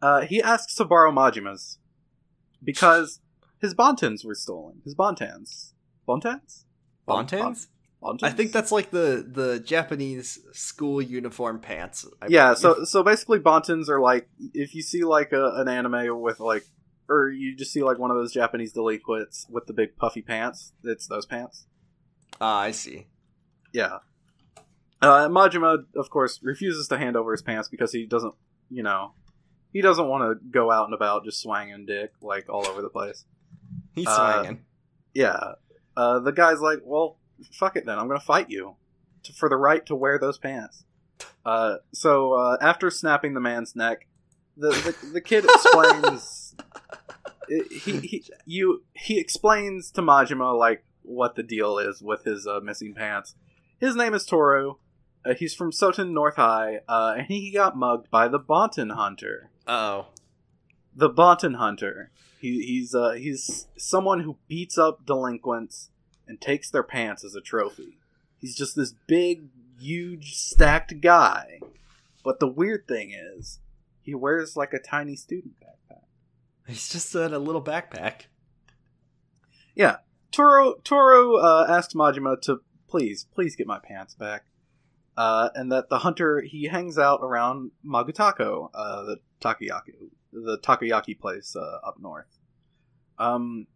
Uh, he asks to borrow Majima's because his bontans were stolen. His bontans, bontans, Bontans? bon- bontans? I think that's like the the Japanese school uniform pants. I yeah. believe. So so basically, bontans are like if you see like a, an anime with like. Or you just see like one of those Japanese delinquents with the big puffy pants. It's those pants. ah, I see. Yeah. Uh, Majima, of course, refuses to hand over his pants because he doesn't, you know, he doesn't want to go out and about just swanging dick like all over the place. He's Uh, swinging. Yeah. Uh, the guy's like, well, fuck it then. I'm going to fight you to, for the right to wear those pants. Uh, so uh, after snapping the man's neck, the the, the kid explains. he, he you he explains to Majima like what the deal is with his uh, missing pants. His name is Toru. Uh, he's from Soten North High, uh, and he got mugged by the Bontan Hunter. Oh. The Bontan Hunter. He, he's uh, he's someone who beats up delinquents and takes their pants as a trophy. He's just this big, huge, stacked guy. But the weird thing is, he wears like a tiny student backpack. He's just in a little backpack. Yeah, Toru Toru uh, asks Majima to please, please get my pants back, uh, and that the hunter he hangs out around Magutako, uh, the takoyaki, the takoyaki place uh, up north. Um,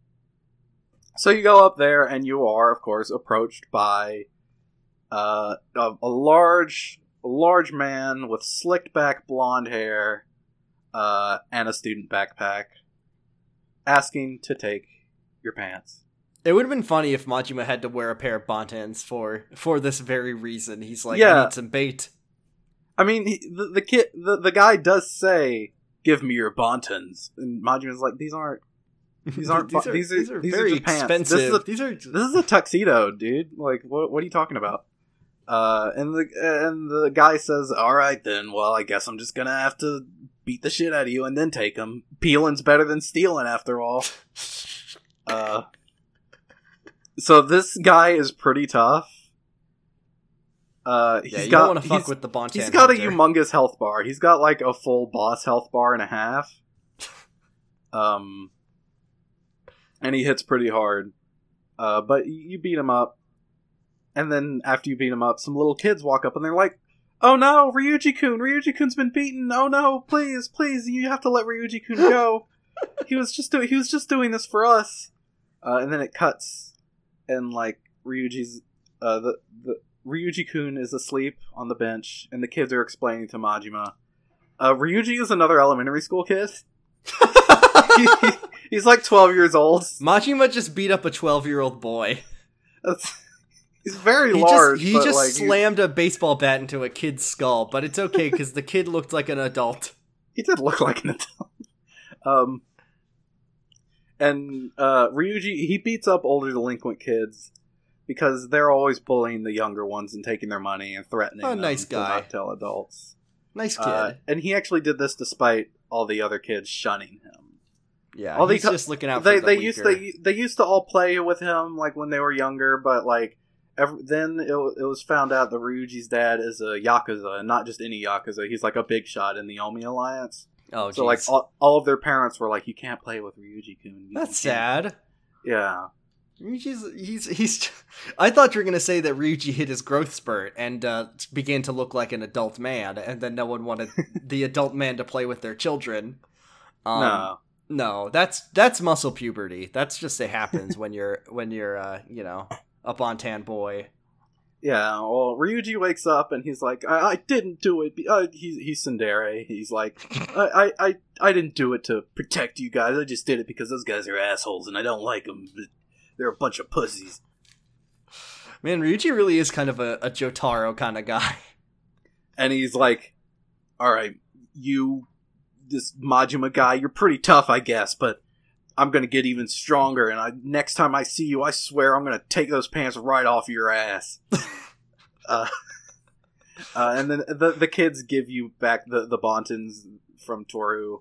so you go up there, and you are, of course, approached by uh, a, a large, a large man with slicked back blonde hair uh, and a student backpack, asking to take your pants. It would have been funny if Majima had to wear a pair of bontans for for this very reason. He's like, Yeah. I need some bait. I mean, he, the the kid, the, the guy does say, "Give me your bontans," and Majima's like, "These aren't. These aren't. these, are, these are these are these are very pants. expensive. This is a, these are this is a tuxedo, dude. Like, what what are you talking about?" Uh, and the and the guy says, "All right then. Well, I guess I'm just gonna have to beat the shit out of you and then take them. Peeling's better than stealing, after all." Uh, so this guy is pretty tough. Uh, he's Yeah, you got don't want to fuck with the Bontan. He's got a humongous health bar. He's got like a full boss health bar and a half. Um, and he hits pretty hard. Uh, but you beat him up, and then after you beat him up, some little kids walk up and they're like, "Oh no, Ryuji-kun! Ryuji-kun's been beaten! Oh no, please, please, you have to let Ryuji-kun go. he was just doing he was just doing this for us." Uh, and then it cuts, and like Ryuji's uh, the the Ryuji-kun is asleep on the bench, and the kids are explaining to Majima. Uh, Ryuji is another elementary school kid. He- he- he's like 12 years old. Majima just beat up a 12 year old boy. That's, he's very He large. just, he just like, slammed a baseball bat into a kid's skull, but it's okay because the kid looked like an adult. He did look like an adult. Um, and uh, Ryuji, he beats up older delinquent kids because they're always bullying the younger ones and taking their money and threatening Oh, nice to guy. not tell adults. Nice kid. Uh, and he actually did this despite all the other kids shunning him. yeah, all he's these- just looking out they for the they weaker. used they they used to all play with him like when they were younger, but like ev then it, it was found out that Ryuji's dad is a yakuza and not just any yakuza. He's like a big shot in the Omi Alliance. Oh, so like all, all of their parents were like, "You can't play with Ryuji-kun." That's can't." sad. Yeah, Ryuji's he's he's. I thought you were gonna say that Ryuji hit his growth spurt and uh, began to look like an adult man, and then no one wanted the adult man to play with their children. Um, no, no, that's that's muscle puberty. That's just it happens when you're when you're uh, you know a Bontan boy. Yeah. Well, Ryuji wakes up and he's like, "I, I didn't do it." be- Uh, he's he's Tsundere. He's like, I, I I I didn't do it to protect you guys. I just did it because those guys are assholes and I don't like them. They're a bunch of pussies. Man, Ryuji really is kind of a, a Jotaro kind of guy. and he's like, "All right, you, this Majima guy, you're pretty tough, I guess, but I'm gonna get even stronger. And I, next time I see you, I swear I'm gonna take those pants right off your ass." uh, uh, and then the the kids give you back the the Bontans from Toru,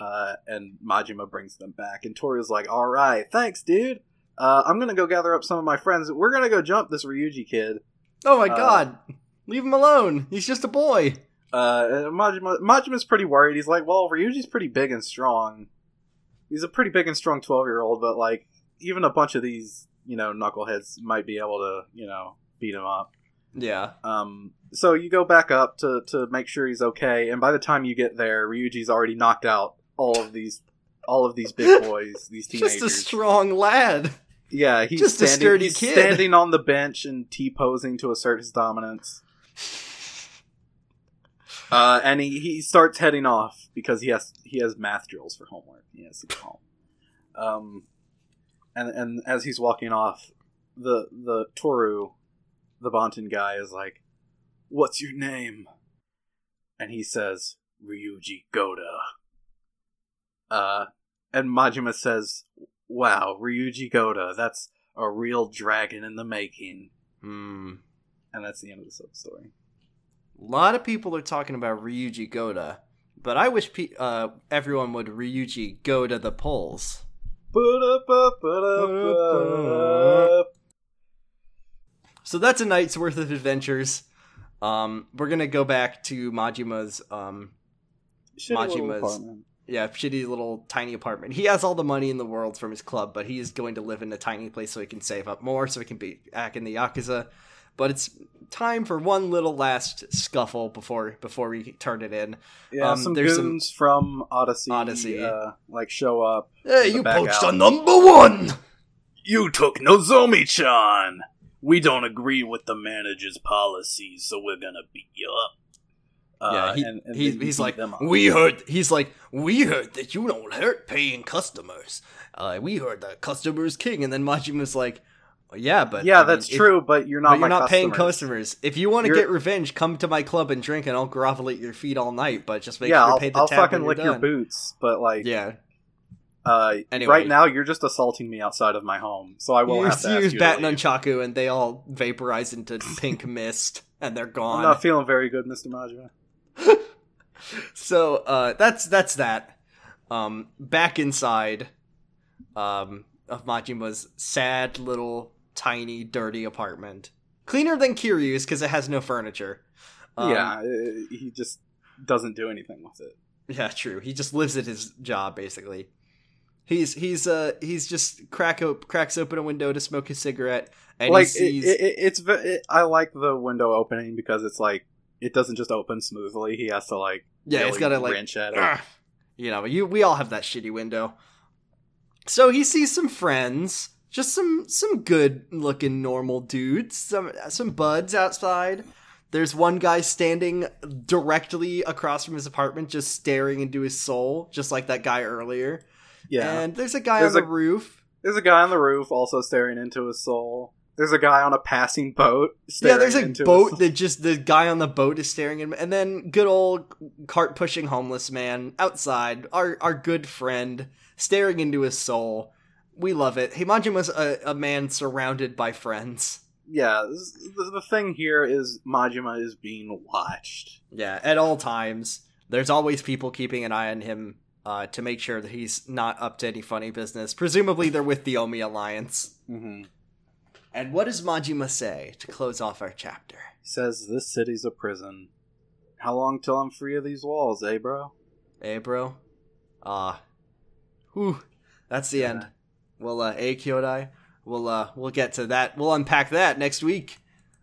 uh, and Majima brings them back, and Toru's like, "All right, thanks, dude." Uh, I'm gonna go gather up some of my friends. We're gonna go jump this Ryuji kid. Oh my Uh, god, leave him alone. He's just a boy. Uh, Majima, Majima's pretty worried. He's like, well, Ryuji's pretty big and strong. He's a pretty big and strong 12 year old, but, like, even a bunch of these, you know, knuckleheads might be able to, you know, beat him up. Yeah. Um, so you go back up to, to make sure he's okay, and by the time you get there, Ryuji's already knocked out all of these, all of these big boys, these teenagers. Just a strong lad. yeah, he's just a sturdy kid. standing on the bench and T posing to assert his dominance. Uh, and he, he starts heading off because he has he has math drills for homework. He has to go home. Um, and and as he's walking off, the the Toru, the Bontan guy, is like, "What's your name?" And he says, "Ryuji Goda." Uh, and Majima says, "Wow, Ryuji Goda, that's a real dragon in the making." Hmm. And that's the end of the sub story. A lot of people are talking about Ryuji Goda, but I wish pe- uh, everyone would Ryuji go to the polls. So that's a night's worth of adventures. Um, we're gonna go back to Majima's um, Shitty Majima's- yeah, shitty little tiny apartment. He has all the money in the world from his club, but he is going to live in a tiny place so he can save up more, so he can be back in the yakuza. But it's time for one little last scuffle before before we turn it in. Yeah, Um, some there's some- goons from Odyssey, Odyssey. uh, like show up. Hey, you poached a number one. You took Nozomi-chan. We don't agree with the manager's policies, so we're gonna beat you up. Uh, yeah, he, and- and he- he's like, we heard. He's like, we heard that you don't hurt paying customers. Uh, we heard that customers king, and then Majima's like, yeah, but yeah, I mean, that's if- true, but you're not. but you're not paying customers. customers. If you want to get revenge, come to my club and drink, and I'll grovel at your feet all night. But just make yeah, sure you pay the I'll tab fucking when lick you're your done. boots, but like, Yeah, uh, Anyway. right now you're just assaulting me outside of my home, so I will you have to use you bat nunchaku, and they all vaporize into pink mist, and they're gone. I'm not feeling very good, Mister Majima. so uh, that's that's that. Um, back inside, um, of Majima's sad little tiny dirty apartment. Cleaner than Kiryu's because it has no furniture. Um, yeah, he just doesn't do anything with it. Yeah, true. He just lives at his job basically. He's he's uh he's just crack op- cracks open a window to smoke his cigarette and like sees... it, it, it's it, I like the window opening because it's like it doesn't just open smoothly. He has to like yeah, really it's got to like wrench at it. You know, you we all have that shitty window. So he sees some friends, just some some good looking normal dudes, some some buds outside. There's one guy standing directly across from his apartment, just staring into his soul, just like that guy earlier. Yeah. And there's a guy there's on the a, roof. There's a guy on the roof also staring into his soul. There's a guy on a passing boat. Yeah, there's a boat that just the guy on the boat is staring at him, and then good old cart pushing homeless man outside, our our good friend, staring into his soul. We love it. Himajima's a, a man surrounded by friends. Yeah, the, the thing here is Majima is being watched. Yeah, at all times. There's always people keeping an eye on him uh, to make sure that he's not up to any funny business. Presumably, they're with the Omi Alliance. Mm-hmm. And what does Majima say to close off our chapter? He says, This city's a prison. How long till I'm free of these walls, eh, bro? Eh, bro? Ah. Uh, whew. That's the yeah. end. Well, uh, eh, Kyodai? We'll, uh, we'll get to that. We'll unpack that next week.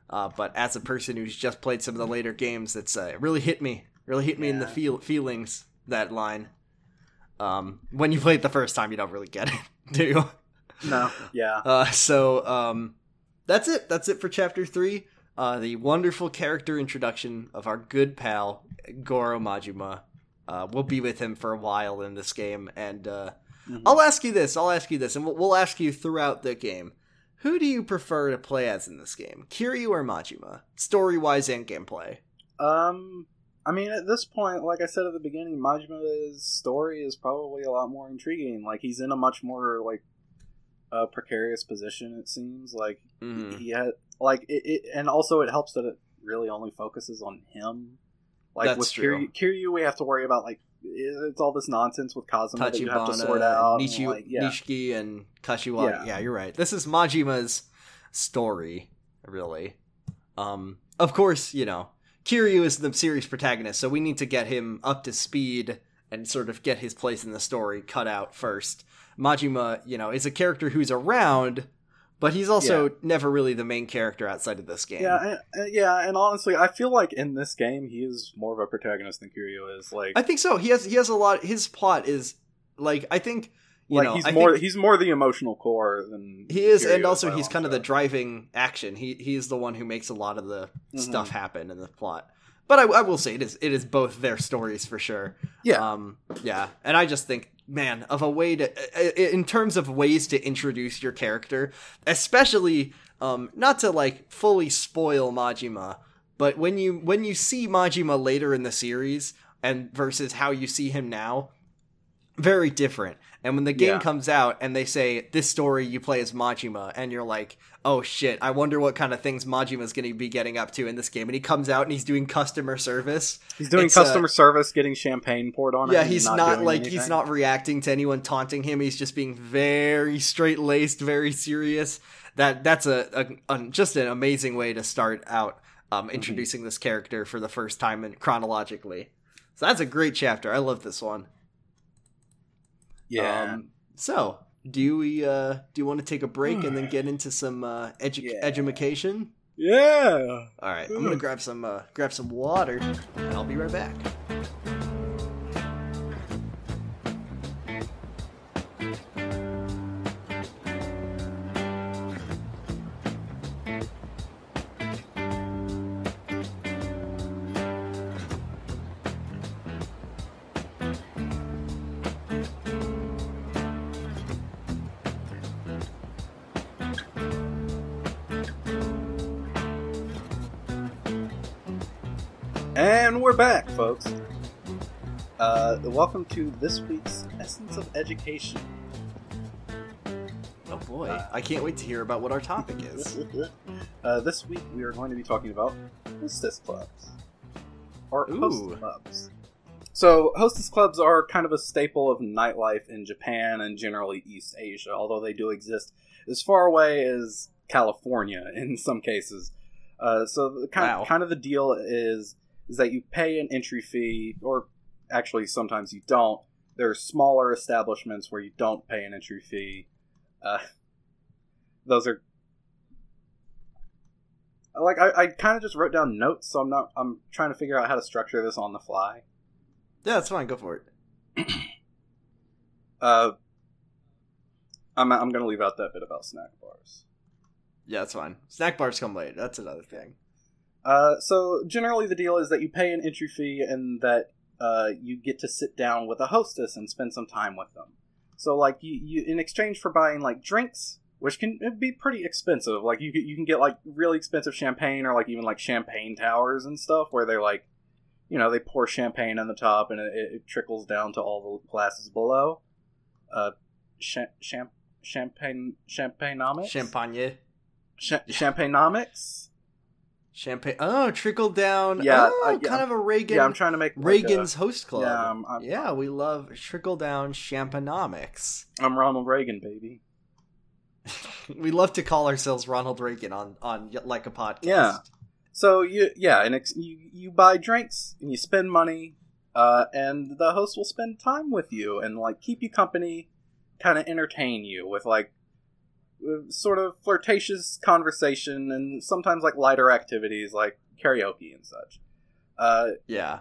Uh, but as a person who's just played some of the later games, it's uh, it really hit me. Really hit me yeah. in the feel feelings. That line. Um, when you play it the first time, you don't really get it, do you? No. Yeah. Uh, so um, that's it. That's it for chapter three. Uh, the wonderful character introduction of our good pal Goro Majima. Uh, we'll be with him for a while in this game, and uh, mm-hmm. I'll ask you this. I'll ask you this, and we'll, we'll ask you throughout the game. Who do you prefer to play as in this game, Kiryu or Majima, story wise and gameplay? Um, I mean, at this point, like I said at the beginning, Majima's story is probably a lot more intriguing. Like he's in a much more like a precarious position. It seems like mm. he had like it, it, and also it helps that it really only focuses on him. Like That's with true. Kiryu, Kiryu, we have to worry about like it's all this nonsense with Kazuma Tachibana, that you have to sort out. Nichi, and, like, yeah. Nishiki and Kashiwa. Yeah. yeah, you're right. This is Majima's story, really. Um, of course, you know Kiryu is the series protagonist, so we need to get him up to speed and sort of get his place in the story cut out first. Majima, you know, is a character who's around, but he's also yeah. never really the main character outside of this game. Yeah, and, yeah, and honestly, I feel like in this game he is more of a protagonist than Kiryu is. Like, I think so. He has he has a lot. His plot is like I think. You like know, he's I more he's more the emotional core than he is, Kiryu and also he's kind of the driving action. He he's the one who makes a lot of the mm-hmm. stuff happen in the plot. But I, I, will say it is it is both their stories for sure. Yeah, um, yeah, and I just think man of a way to in terms of ways to introduce your character especially um not to like fully spoil majima but when you when you see majima later in the series and versus how you see him now very different and when the game yeah. comes out and they say this story you play as majima and you're like oh shit, I wonder what kind of things Majima's going to be getting up to in this game. And he comes out and he's doing customer service. He's doing it's, uh, customer uh, service, getting champagne poured on yeah, him. Yeah, he's not, not like anything. he's not reacting to anyone taunting him. He's just being very straight laced, very serious. That that's a, a, a, just an amazing way to start out um, mm-hmm. introducing mm-hmm. this character for the first time and chronologically. So that's a great chapter. I love this one. Yeah. Um, so do we uh do you want to take a break and then get into some uh edu- yeah. education? Yeah. All right, I'm gonna grab some uh, grab some water, and I'll be right back. Welcome to this week's Essence of Education. Oh boy, uh, I can't wait to hear about what our topic is. uh, this week we are going to be talking about hostess clubs. Or Ooh. host clubs. So, hostess clubs are kind of a staple of nightlife in Japan and generally East Asia, although they do exist as far away as California in some cases. Uh, so, the kind, Wow. kind of the deal is is that you pay an entry fee, or actually sometimes you don't. There are smaller establishments where you don't pay an entry fee. Uh, those are like I, I kind of just wrote down notes, so I'm not. I'm trying to figure out how to structure this on the fly. Yeah, that's fine. Go for it. Uh, I'm I'm gonna leave out that bit about snack bars. Yeah, that's fine. Snack bars come late. That's another thing. Uh, so generally the deal is that you pay an entry fee and that uh, you get to sit down with a hostess and spend some time with them. So like you, you in exchange for buying like drinks, which can be pretty expensive. Like you can- you can get like really expensive champagne or like even like champagne towers and stuff where they're like, you know, they pour champagne on the top and it, it trickles down to all the glasses below. Uh, cha- champ- champagne champagneomics Champagne. Cha- champagneomics. Champagne. Oh, trickle down. Yeah, oh, uh, yeah. kind of a Reagan. Yeah, I'm trying to make like, a- Reagan's host club. Yeah, I'm- I'm- yeah, we love trickle down champanomics. I'm Ronald Reagan, baby. we love to call ourselves Ronald Reagan on on like a podcast. Yeah. So you yeah, and ex- you you buy drinks and you spend money, uh, and the host will spend time with you and like keep you company, kind of entertain you with like sort of flirtatious conversation and sometimes like lighter activities like karaoke and such. Uh, Yeah.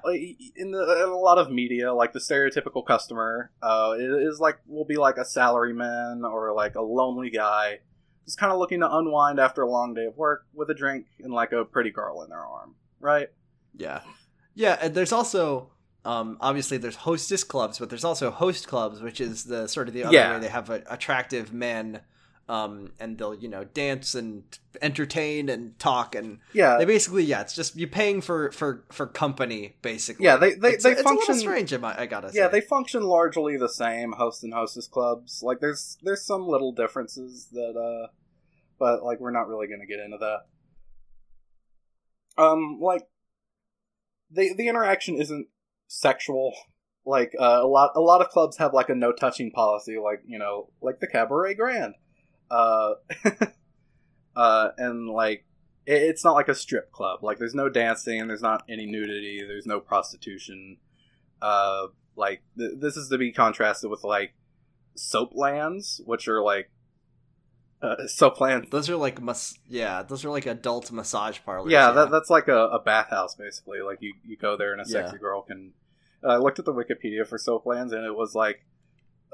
in, the, in a lot of media, like the stereotypical customer uh, is like will be like a salaryman or like a lonely guy, just kind of looking to unwind after a long day of work with a drink and like a pretty girl in their arm, right? Yeah. Yeah, and there's also um obviously there's hostess clubs, but there's also host clubs, which is the sort of the other Yeah. way they have a, attractive men um and they'll, you know, dance and entertain and talk and Yeah, they basically yeah, it's just you paying for for for company basically. yeah. They they, it's, they it's function. strange, I I gotta say. Yeah, they function largely the same host and hostess clubs. Like there's there's some little differences that uh but like we're not really to get into that. Um like the the interaction isn't sexual. Like uh, a lot a lot of clubs have like a no touching policy like, you know, like the Cabaret Grand. Uh uh and like it, it's not like a strip club. Like there's no dancing, there's not any nudity, there's no prostitution uh like th- this is to be contrasted with like soap lands which are like uh, soap lands Those are like mas- yeah, those are like adult massage parlors. yeah, That, that's like a, a bathhouse basically like you, you go there and a Yeah. sexy girl can uh, i looked at the wikipedia for soap lands and it was like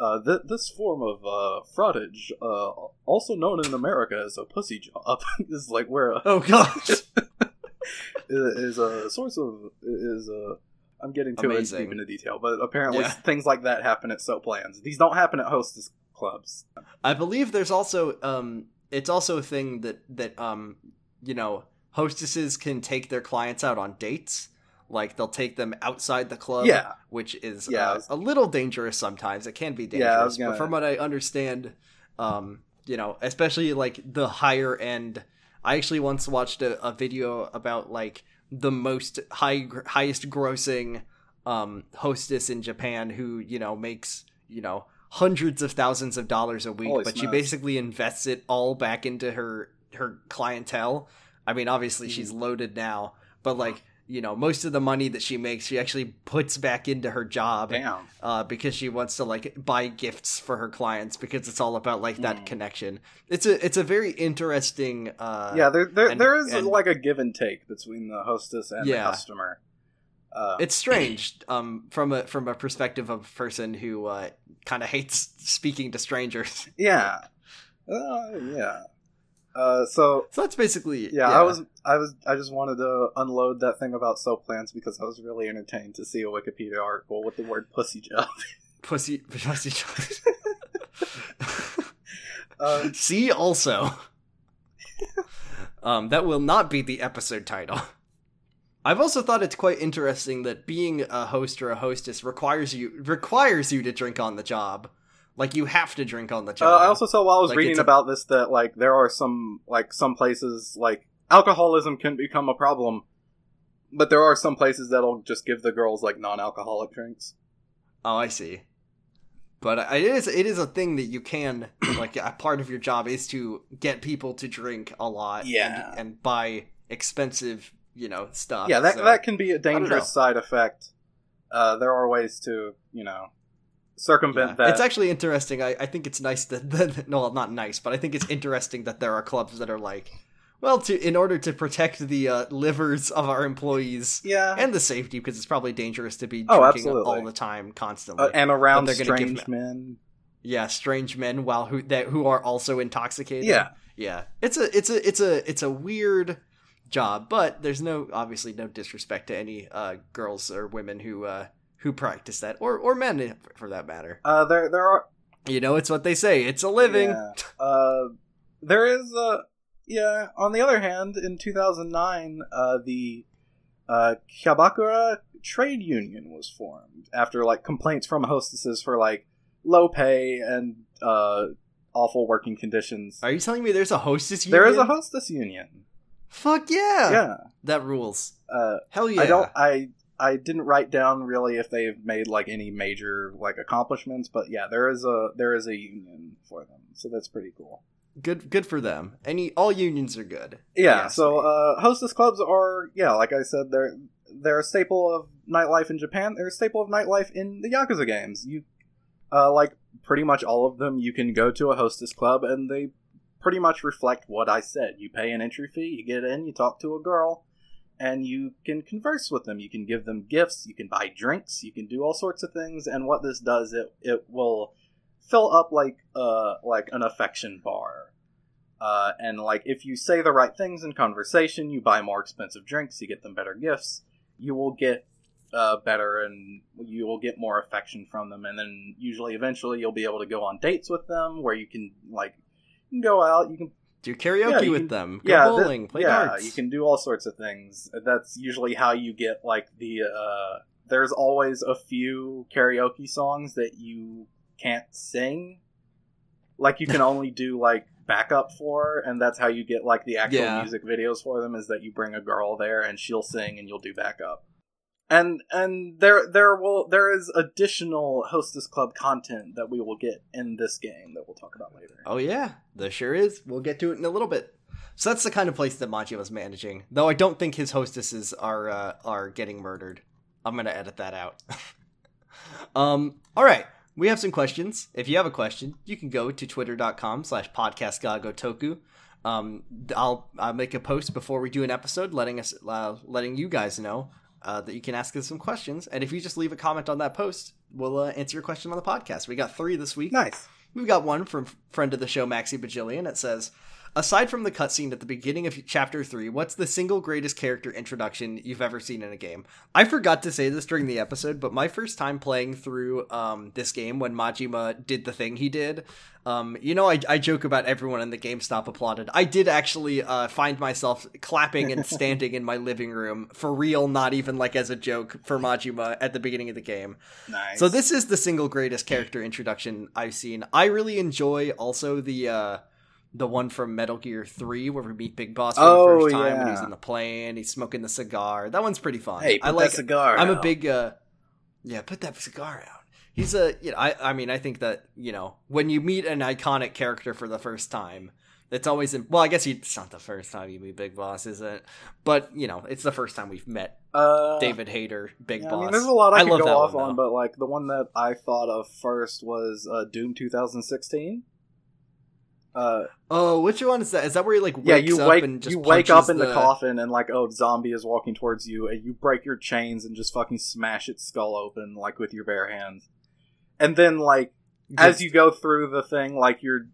uh, th- this form of uh, frottage, uh, also known in America as a pussy job, is like where a, Oh gosh. is a source of is a. I'm getting too Amazing. deep into detail, but apparently Yeah. things like that happen at soap lands. These don't happen at hostess clubs. I believe there's also um it's also a thing that that um you know hostesses can take their clients out on dates. Like they'll take them outside the club, Yeah. which is Yeah, uh, a little dangerous sometimes. It can be dangerous, Yeah, was but from what I understand, um, you know, especially like the higher end. I actually once watched a, a video about like the most high highest grossing um, hostess in Japan who you know makes you know hundreds of thousands of dollars a week, Holy but she basically invests it all back into her her clientele. I mean, obviously Hmm. she's loaded now, but like you know, most of the money that she makes, she actually puts back into her job Damn. uh, because she wants to like buy gifts for her clients because it's all about like that Mm. connection. It's a it's a very interesting. Uh, yeah, there there, and- there is and- like a give and take between the hostess and Yeah. the customer. Uh, it's strange um, from a from a perspective of a person who uh, kind of hates speaking to strangers. yeah, uh, yeah. Uh, so So that's basically yeah, I was I was I just wanted to unload that thing about soap lands because I was really entertained to see a Wikipedia article with the word pussy job. pussy pussy. Um, See also. um, that will not be the episode title. I've also thought it's quite interesting that being a host or a hostess requires you requires you to drink on the job. Like you have to drink on the Uh, job. I also saw while I was Like, reading a- about this that like there are some like some places like alcoholism can become a problem but there are some places that'll just give the girls like non-alcoholic drinks. Oh, I see. But it is it is a thing that you can like a part of your job is to get people to drink a lot, Yeah. and, and buy expensive, you know, stuff. yeah, that so- that can be a dangerous side effect. Uh, there are ways to you know circumvent Yeah. that. It's actually interesting. I, I think it's nice that, that no, not nice, but I think it's interesting that there are clubs that are like, well, to in order to protect the uh, livers of our employees yeah, and the safety, because it's probably dangerous to be Oh, drinking absolutely. all the time, constantly. uh, and around they're gonna give strange men. yeah, strange men while who that who are also intoxicated. Yeah, yeah. It's a it's a it's a it's a weird job, but there's no obviously no disrespect to any uh, girls or women who uh, who practice that, or or men for that matter. uh, there there are You know, it's what they say. It's a living. Yeah. Uh, there is a yeah. On the other hand, in 2009, uh, the uh, Kyabakura trade union was formed after like complaints from hostesses for like low pay and uh, awful working conditions. Are you telling me there's a hostess union? There is a hostess union. Fuck yeah. Yeah. That rules. Uh, Hell yeah. I don't. I I didn't write down really if they've made like any major like accomplishments, but yeah, there is a there is a union for them, so that's pretty cool. Good good for them. Any all unions are good. Yeah, so uh, hostess clubs are yeah, like I said, they're they're a staple of nightlife in Japan. They're a staple of nightlife in the Yakuza games. You uh, like pretty much all of them. You can go to a hostess club, and they pretty much reflect what I said. You pay an entry fee, you get in, you talk to a girl, and you can converse with them. You can give them gifts, you can buy drinks, you can do all sorts of things. And what this does, it it will fill up like uh like an affection bar. Uh, and like if you say the right things in conversation, you buy more expensive drinks, you get them better gifts, you will get uh, better and you will get more affection from them. And then usually, eventually, you'll be able to go on dates with them where you can like you can go out, you can Do karaoke Yeah, with can- them. Go yeah, bowling. play yeah, darts. you can do all sorts of things. That's usually how you get like the. Uh, there's always a few karaoke songs that you can't sing, like you can only do like backup for, and that's how you get like the actual Yeah. music videos for them. Is that you bring a girl there and she'll sing and you'll do backup. And and there there will there is additional hostess club content that we will get in this game that we'll talk about later. Oh yeah, there sure is. We'll get to it in a little bit. So that's the kind of place that Majima's managing. Though I don't think his hostesses are uh, are getting murdered. I'm gonna edit that out. um. All right. We have some questions. If you have a question, you can go to twitter.com slash podcastgagotoku. Um, I'll I'll make a post before we do an episode, letting us uh, letting you guys know uh, that you can ask us some questions. And if you just leave a comment on that post, we'll uh, answer your question on the podcast. We got three this week. Nice. We've got one from friend of the show, Maxi Bajillion. It says, Aside from the cutscene at the beginning of chapter 3, what's the single greatest character introduction you've ever seen in a game? I forgot to say this during the episode, but my first time playing through um, this game when Majima did the thing he did, um, you know, I, I joke about everyone in the GameStop applauded. I did actually uh, find myself clapping and standing in my living room for real, not even like as a joke for Majima at the beginning of the game. Nice. So this is the single greatest character introduction I've seen. I really enjoy also the uh the one from Metal Gear 3 where we meet Big Boss for Oh, the first time when he's in the plane, he's smoking the cigar. That one's pretty fun. Hey, put I like that cigar. I'm a big uh yeah, put that cigar out. He's a you know, I I mean I think that, you know, when you meet an iconic character for the first time, it's always in, well, I guess it's not the first time you meet Big Boss, is it? But you know, it's the first time we've met uh, David Hayter, Big yeah, Boss. I mean, there's a lot I, I could go off one, on, but like the one that I thought of first was uh, Doom 2016. Uh, Oh, which one is that? Is that where he like yeah, you up wake and just you wake up in the... coffin and like oh zombie is walking towards you and you break your chains and just fucking smash its skull open like with your bare hands, and then like as you go through the thing like you're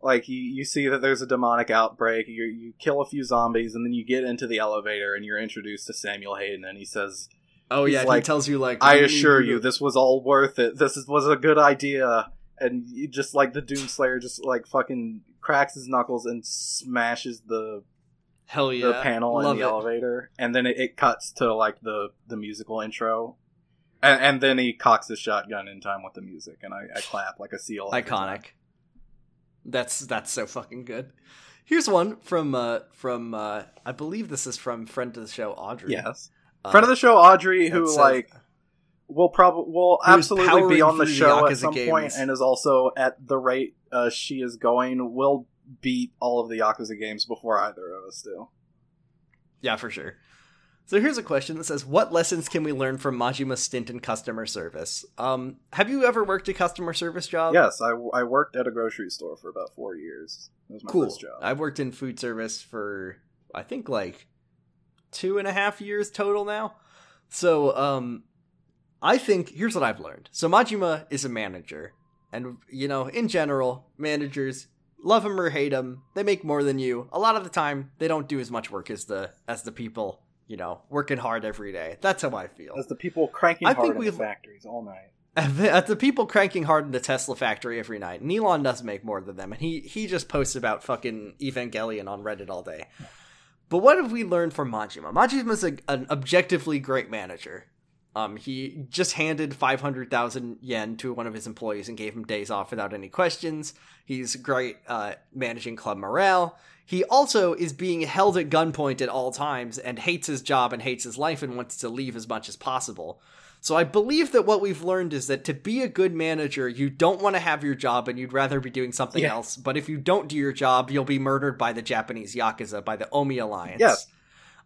like you, you see that there's a demonic outbreak you, you kill a few zombies and then you get into the elevator and you're introduced to samuel hayden and he says Oh yeah, like, he tells you like i assure you this was all worth it. This is, was a good idea and you just like the doomslayer just like fucking cracks his knuckles and smashes the hell yeah, the panel Love in the it. elevator and then it, it cuts to like the the musical intro and, and then he cocks his shotgun in time with the music and i, I clap like a seal. Iconic. That's that's so fucking good. Here's one from uh from uh I believe this is from friend of the show Audrey. Yes. Uh, friend of the show Audrey who says, like will probably will absolutely be on the show the at some point and is also at the rate uh, she is going will beat all of the Yakuza games before either of us do. Yeah, for sure. So here's a question that says, "What lessons can we learn from Majima's stint in customer service?" Um, have you ever worked a customer service job? Yes, I, I worked at a grocery store for about four years. That was my cool. first job. I've worked in food service for I think like two and a half years total now. So um, I think here's what I've learned. So Majima is a manager, and you know, in general, managers love him or hate him, they make more than you. A lot of the time, they don't do as much work as the as the people you know, working hard every day. That's how I feel. As the people cranking I hard in the factories all night. At the people cranking hard in the Tesla factory every night. Elon does make more than them, and he he just posts about fucking Evangelion on Reddit all day. But what have we learned from Majima? Majima's a, an objectively great manager. Um, he just handed 500,000 yen to one of his employees and gave him days off without any questions. He's great uh, managing club morale. He also is being held at gunpoint at all times and hates his job and hates his life and wants to leave as much as possible. So I believe that what we've learned is that to be a good manager, you don't want to have your job and you'd rather be doing something yeah. else. But if you don't do your job, you'll be murdered by the Japanese Yakuza, by the Omi Alliance. Yes.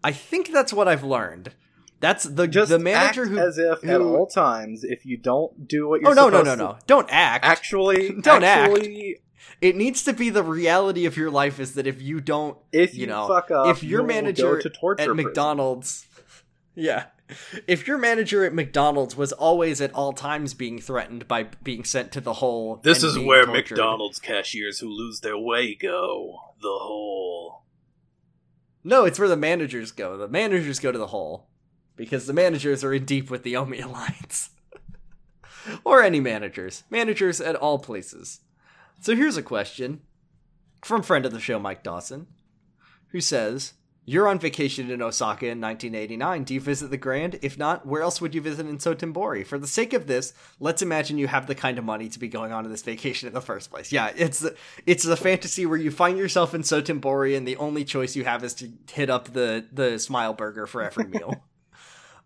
I think that's what I've learned. That's the Just the manager who as if who, at all times if you don't do what oh, you're oh no no no no no. Don't act. actually don't actually, act it needs to be the reality of your life is that if you don't if you, you know fuck up, if your manager to at McDonald's yeah if your manager at McDonald's was always at all times being threatened by being sent to the hole this is where tortured, McDonald's cashiers who lose their way go the hole. No it's where the managers go. The managers go to the hole because the managers are in deep with the Omi Alliance or any managers managers at all places so here's a question from friend of the show, Mike Dawson, who says, You're on vacation in Osaka in 1989. Do you visit the Grand? If not, where else would you visit in Sotenbori? For the sake of this, let's imagine you have the kind of money to be going on this vacation in the first place. Yeah, it's it's a fantasy where you find yourself in Sotenbori and the only choice you have is to hit up the the Smile Burger for every meal.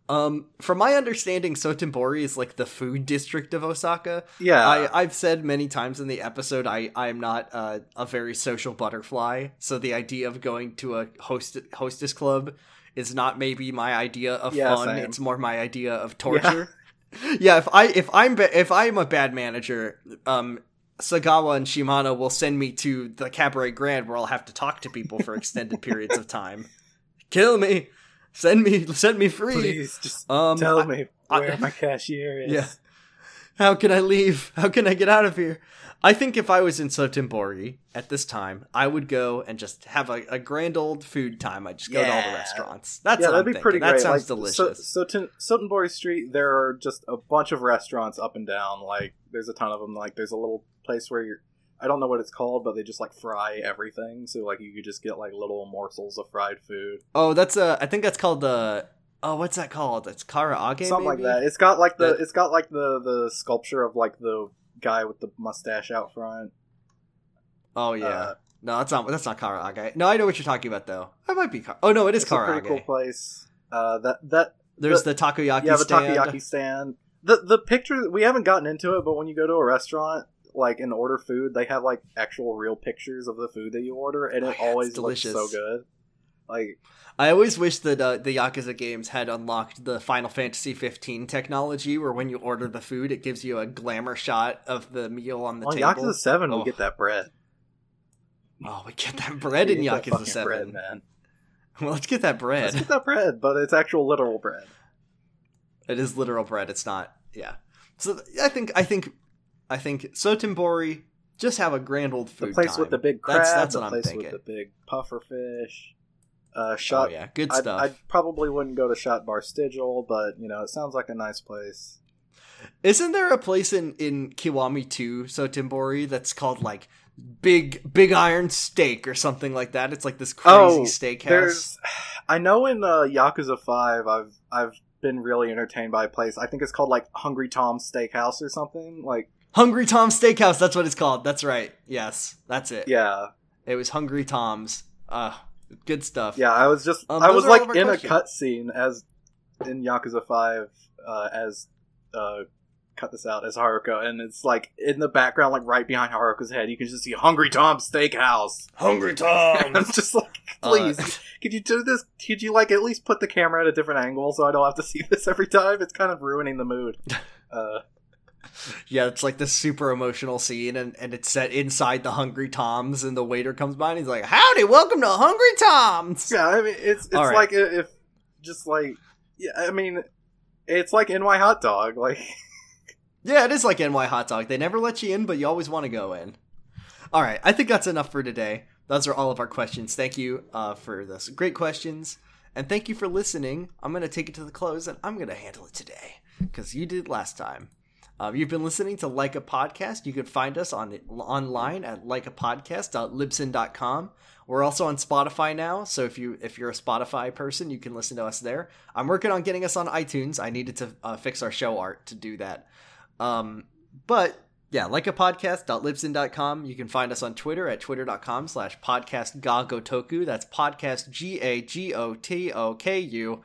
Um, from my understanding, Sotenbori is like the food district of Osaka. Yeah, I, have said many times in the episode I I am not uh, a very social butterfly, so the idea of going to a host hostess club is not maybe my idea of yeah, fun. Same. It's more my idea of torture. Yeah. yeah, if I if I'm ba- if I'm a bad manager, um, Sagawa and Shimano will send me to the Cabaret Grand where I'll have to talk to people for extended periods of time. Kill me. Send me, send me free. Please, just um, tell I, me where I, my cashier is. Yeah. How can I leave? How can I get out of here? I think if I was in Sotenbori at this time, I would go and just have a, a grand old food time. I'd just go yeah. to all the restaurants. That's yeah, that'd I'm be thinking. pretty great. That sounds like, delicious. So, so Sotenbori Street, there are just a bunch of restaurants up and down. Like there's a ton of them. Like there's a little place where you're I don't know what it's called, but they just like fry everything. So like you could just get like little morsels of fried food. Oh, that's a. I think that's called the Oh, what's that called? It's karaage. Something maybe? like that. It's got like the it's got like the the sculpture of like the guy with the mustache out front. Oh yeah. Uh, no, that's not that's not karaage. No, I know what you're talking about though. That might be. Car- oh no, it is it's karaage. A pretty cool place. Uh, that that there's the, the takoyaki. Yeah, the stand. takoyaki stand. The the picture we haven't gotten into it, but when you go to a restaurant, like and order food, they have like actual real pictures of the food that you order, and it oh, yeah, always looks so good. Like I always wish that uh, the Yakuza games had unlocked the Final Fantasy 15 technology, where when you order the food, it gives you a glamour shot of the meal on the on table. Yakuza Seven, oh. we get that bread. Oh, we get that bread in Yakuza Seven, bread, man. Well, let's get that bread. Let's get that bread, but it's actual literal bread. It is literal bread. It's not. Yeah. So I think I think I think Sotenbori just have a grand old food. The place time. with the big crab. That's, that's what I'm thinking. With the big puffer fish. Uh, shot. Oh yeah, good stuff. I probably wouldn't go to Shot Bar Stigil, but you know it sounds like a nice place. Isn't there a place in in Kiwami 2, Sotenbori, that's called like Big Big Iron Steak or something like that? It's like this crazy oh, steakhouse. I know in uh, Yakuza Five, I've I've been really entertained by a place. I think it's called like Hungry Tom's Steakhouse or something. Like Hungry Tom's Steakhouse. That's what it's called. That's right. Yes, that's it. Yeah, It was Hungry Tom's. Uh, good stuff. Yeah, I was just Um, I was like in questions. a cutscene as in Yakuza Five uh, as uh, cut this out as Haruka, and it's like in the background, like right behind Haruka's head, you can just see Hungry Tom's Steakhouse. Hungry I'm just like, Uh, please, could you do this? Could you like at least put the camera at a different angle so I don't have to see this every time? It's kind of ruining the mood. Uh, yeah, it's like this super emotional scene, and, and it's set inside the Hungry Tom's, and the waiter comes by and he's like, "Howdy, welcome to Hungry Tom's." yeah, I mean, it's it's right. like if just like yeah, I mean, it's like NY hot dog, like. Yeah, it is like NY Hot Dog. They never let you in, but you always want to go in. All right, I think that's enough for today. Those are all of our questions. Thank you uh, for those great questions, and thank you for listening. I'm going to take it to the close, and I'm going to handle it today because you did last time. Uh, you've been listening to Like a Podcast. You can find us on online at likeapodcast.libsyn.com. We're also on Spotify now, so if you if you're a Spotify person, you can listen to us there. I'm working on getting us on iTunes. I needed to uh, fix our show art to do that. Um, but yeah, like a podcast.libsyn.com. You can find us on Twitter at twitter.com slash podcast gagotoku. That's podcast G A G O T O K U.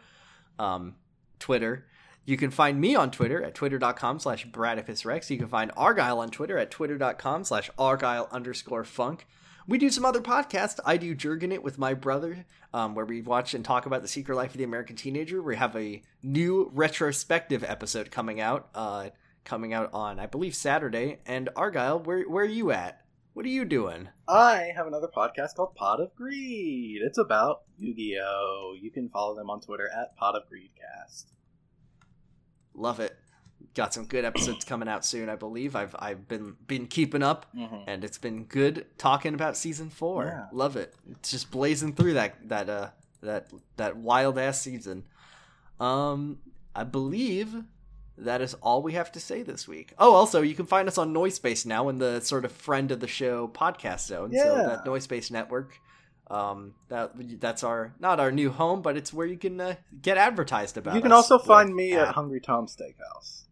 Um, Twitter. You can find me on Twitter at twitter.com slash Bradipusrex. You can find Argyle on Twitter at twitter.com slash Argyle underscore funk. We do some other podcasts. I do Jurgen It with my brother, um, where we watch and talk about the secret life of the American teenager. We have a new retrospective episode coming out, uh, coming out on I believe Saturday. And Argyle, where where are you at? What are you doing? I have another podcast called Pod of Greed. It's about Yu-Gi-Oh! You can follow them on Twitter at Pod of Greedcast. Love it. Got some good episodes coming out soon, I believe. I've I've been been keeping up, Mm-hmm. and it's been good talking about season four. Yeah. Love it. It's just blazing through that that uh that that wild ass season. Um, I believe that is all we have to say this week. Oh, also you can find us on Noisepace now in the sort of friend of the show podcast zone. So Yeah. Noise Noisepace network. Um, that that's our not our new home, but it's where you can uh, get advertised about. You can also find me at ads. Hungry Tom Steakhouse.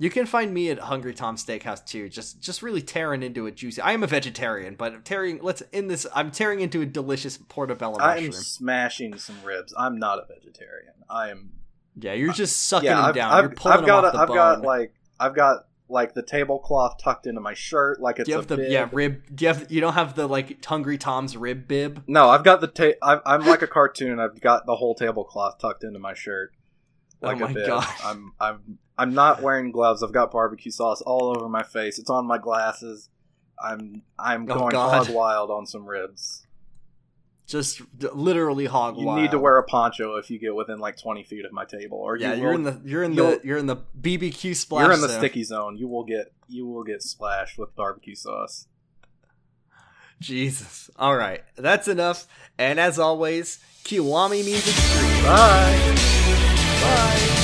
You can find me at Hungry Tom's Steakhouse too. Just just really tearing into a juicy. I am a vegetarian, but I'm tearing. Let's in this. I'm tearing into a delicious portobello I am mushroom. smashing some ribs. I'm not a vegetarian. I am. Yeah, you're just sucking yeah, them I've, down. I've, you're pulling I've got. them off a, the I've bone. got like. I've got like the tablecloth tucked into my shirt, like it's do you a have the bib. yeah rib? Do you have you don't have the like Hungry Tom's rib bib? No, I've got the. Ta- I've, I'm like a cartoon. I've got the whole tablecloth tucked into my shirt. Oh Like my a bib. God. I'm. I'm. I'm not wearing gloves. I've got barbecue sauce all over my face. It's on my glasses. I'm. I'm Oh, going God. hog wild on some ribs. Just d- literally hog You wild. need to wear a poncho if you get within like 20 feet of my table, or Yeah, you you're will- in the you're in the you're in the BBQ splash. you're in the zone. sticky zone. You will get you will get splashed with barbecue sauce. Jesus. All right, that's enough. And as always, Kiwami means extreme. Bye. Bye.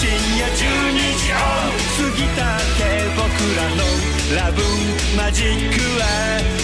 深夜12時を過ぎたって僕らのラブマジックは。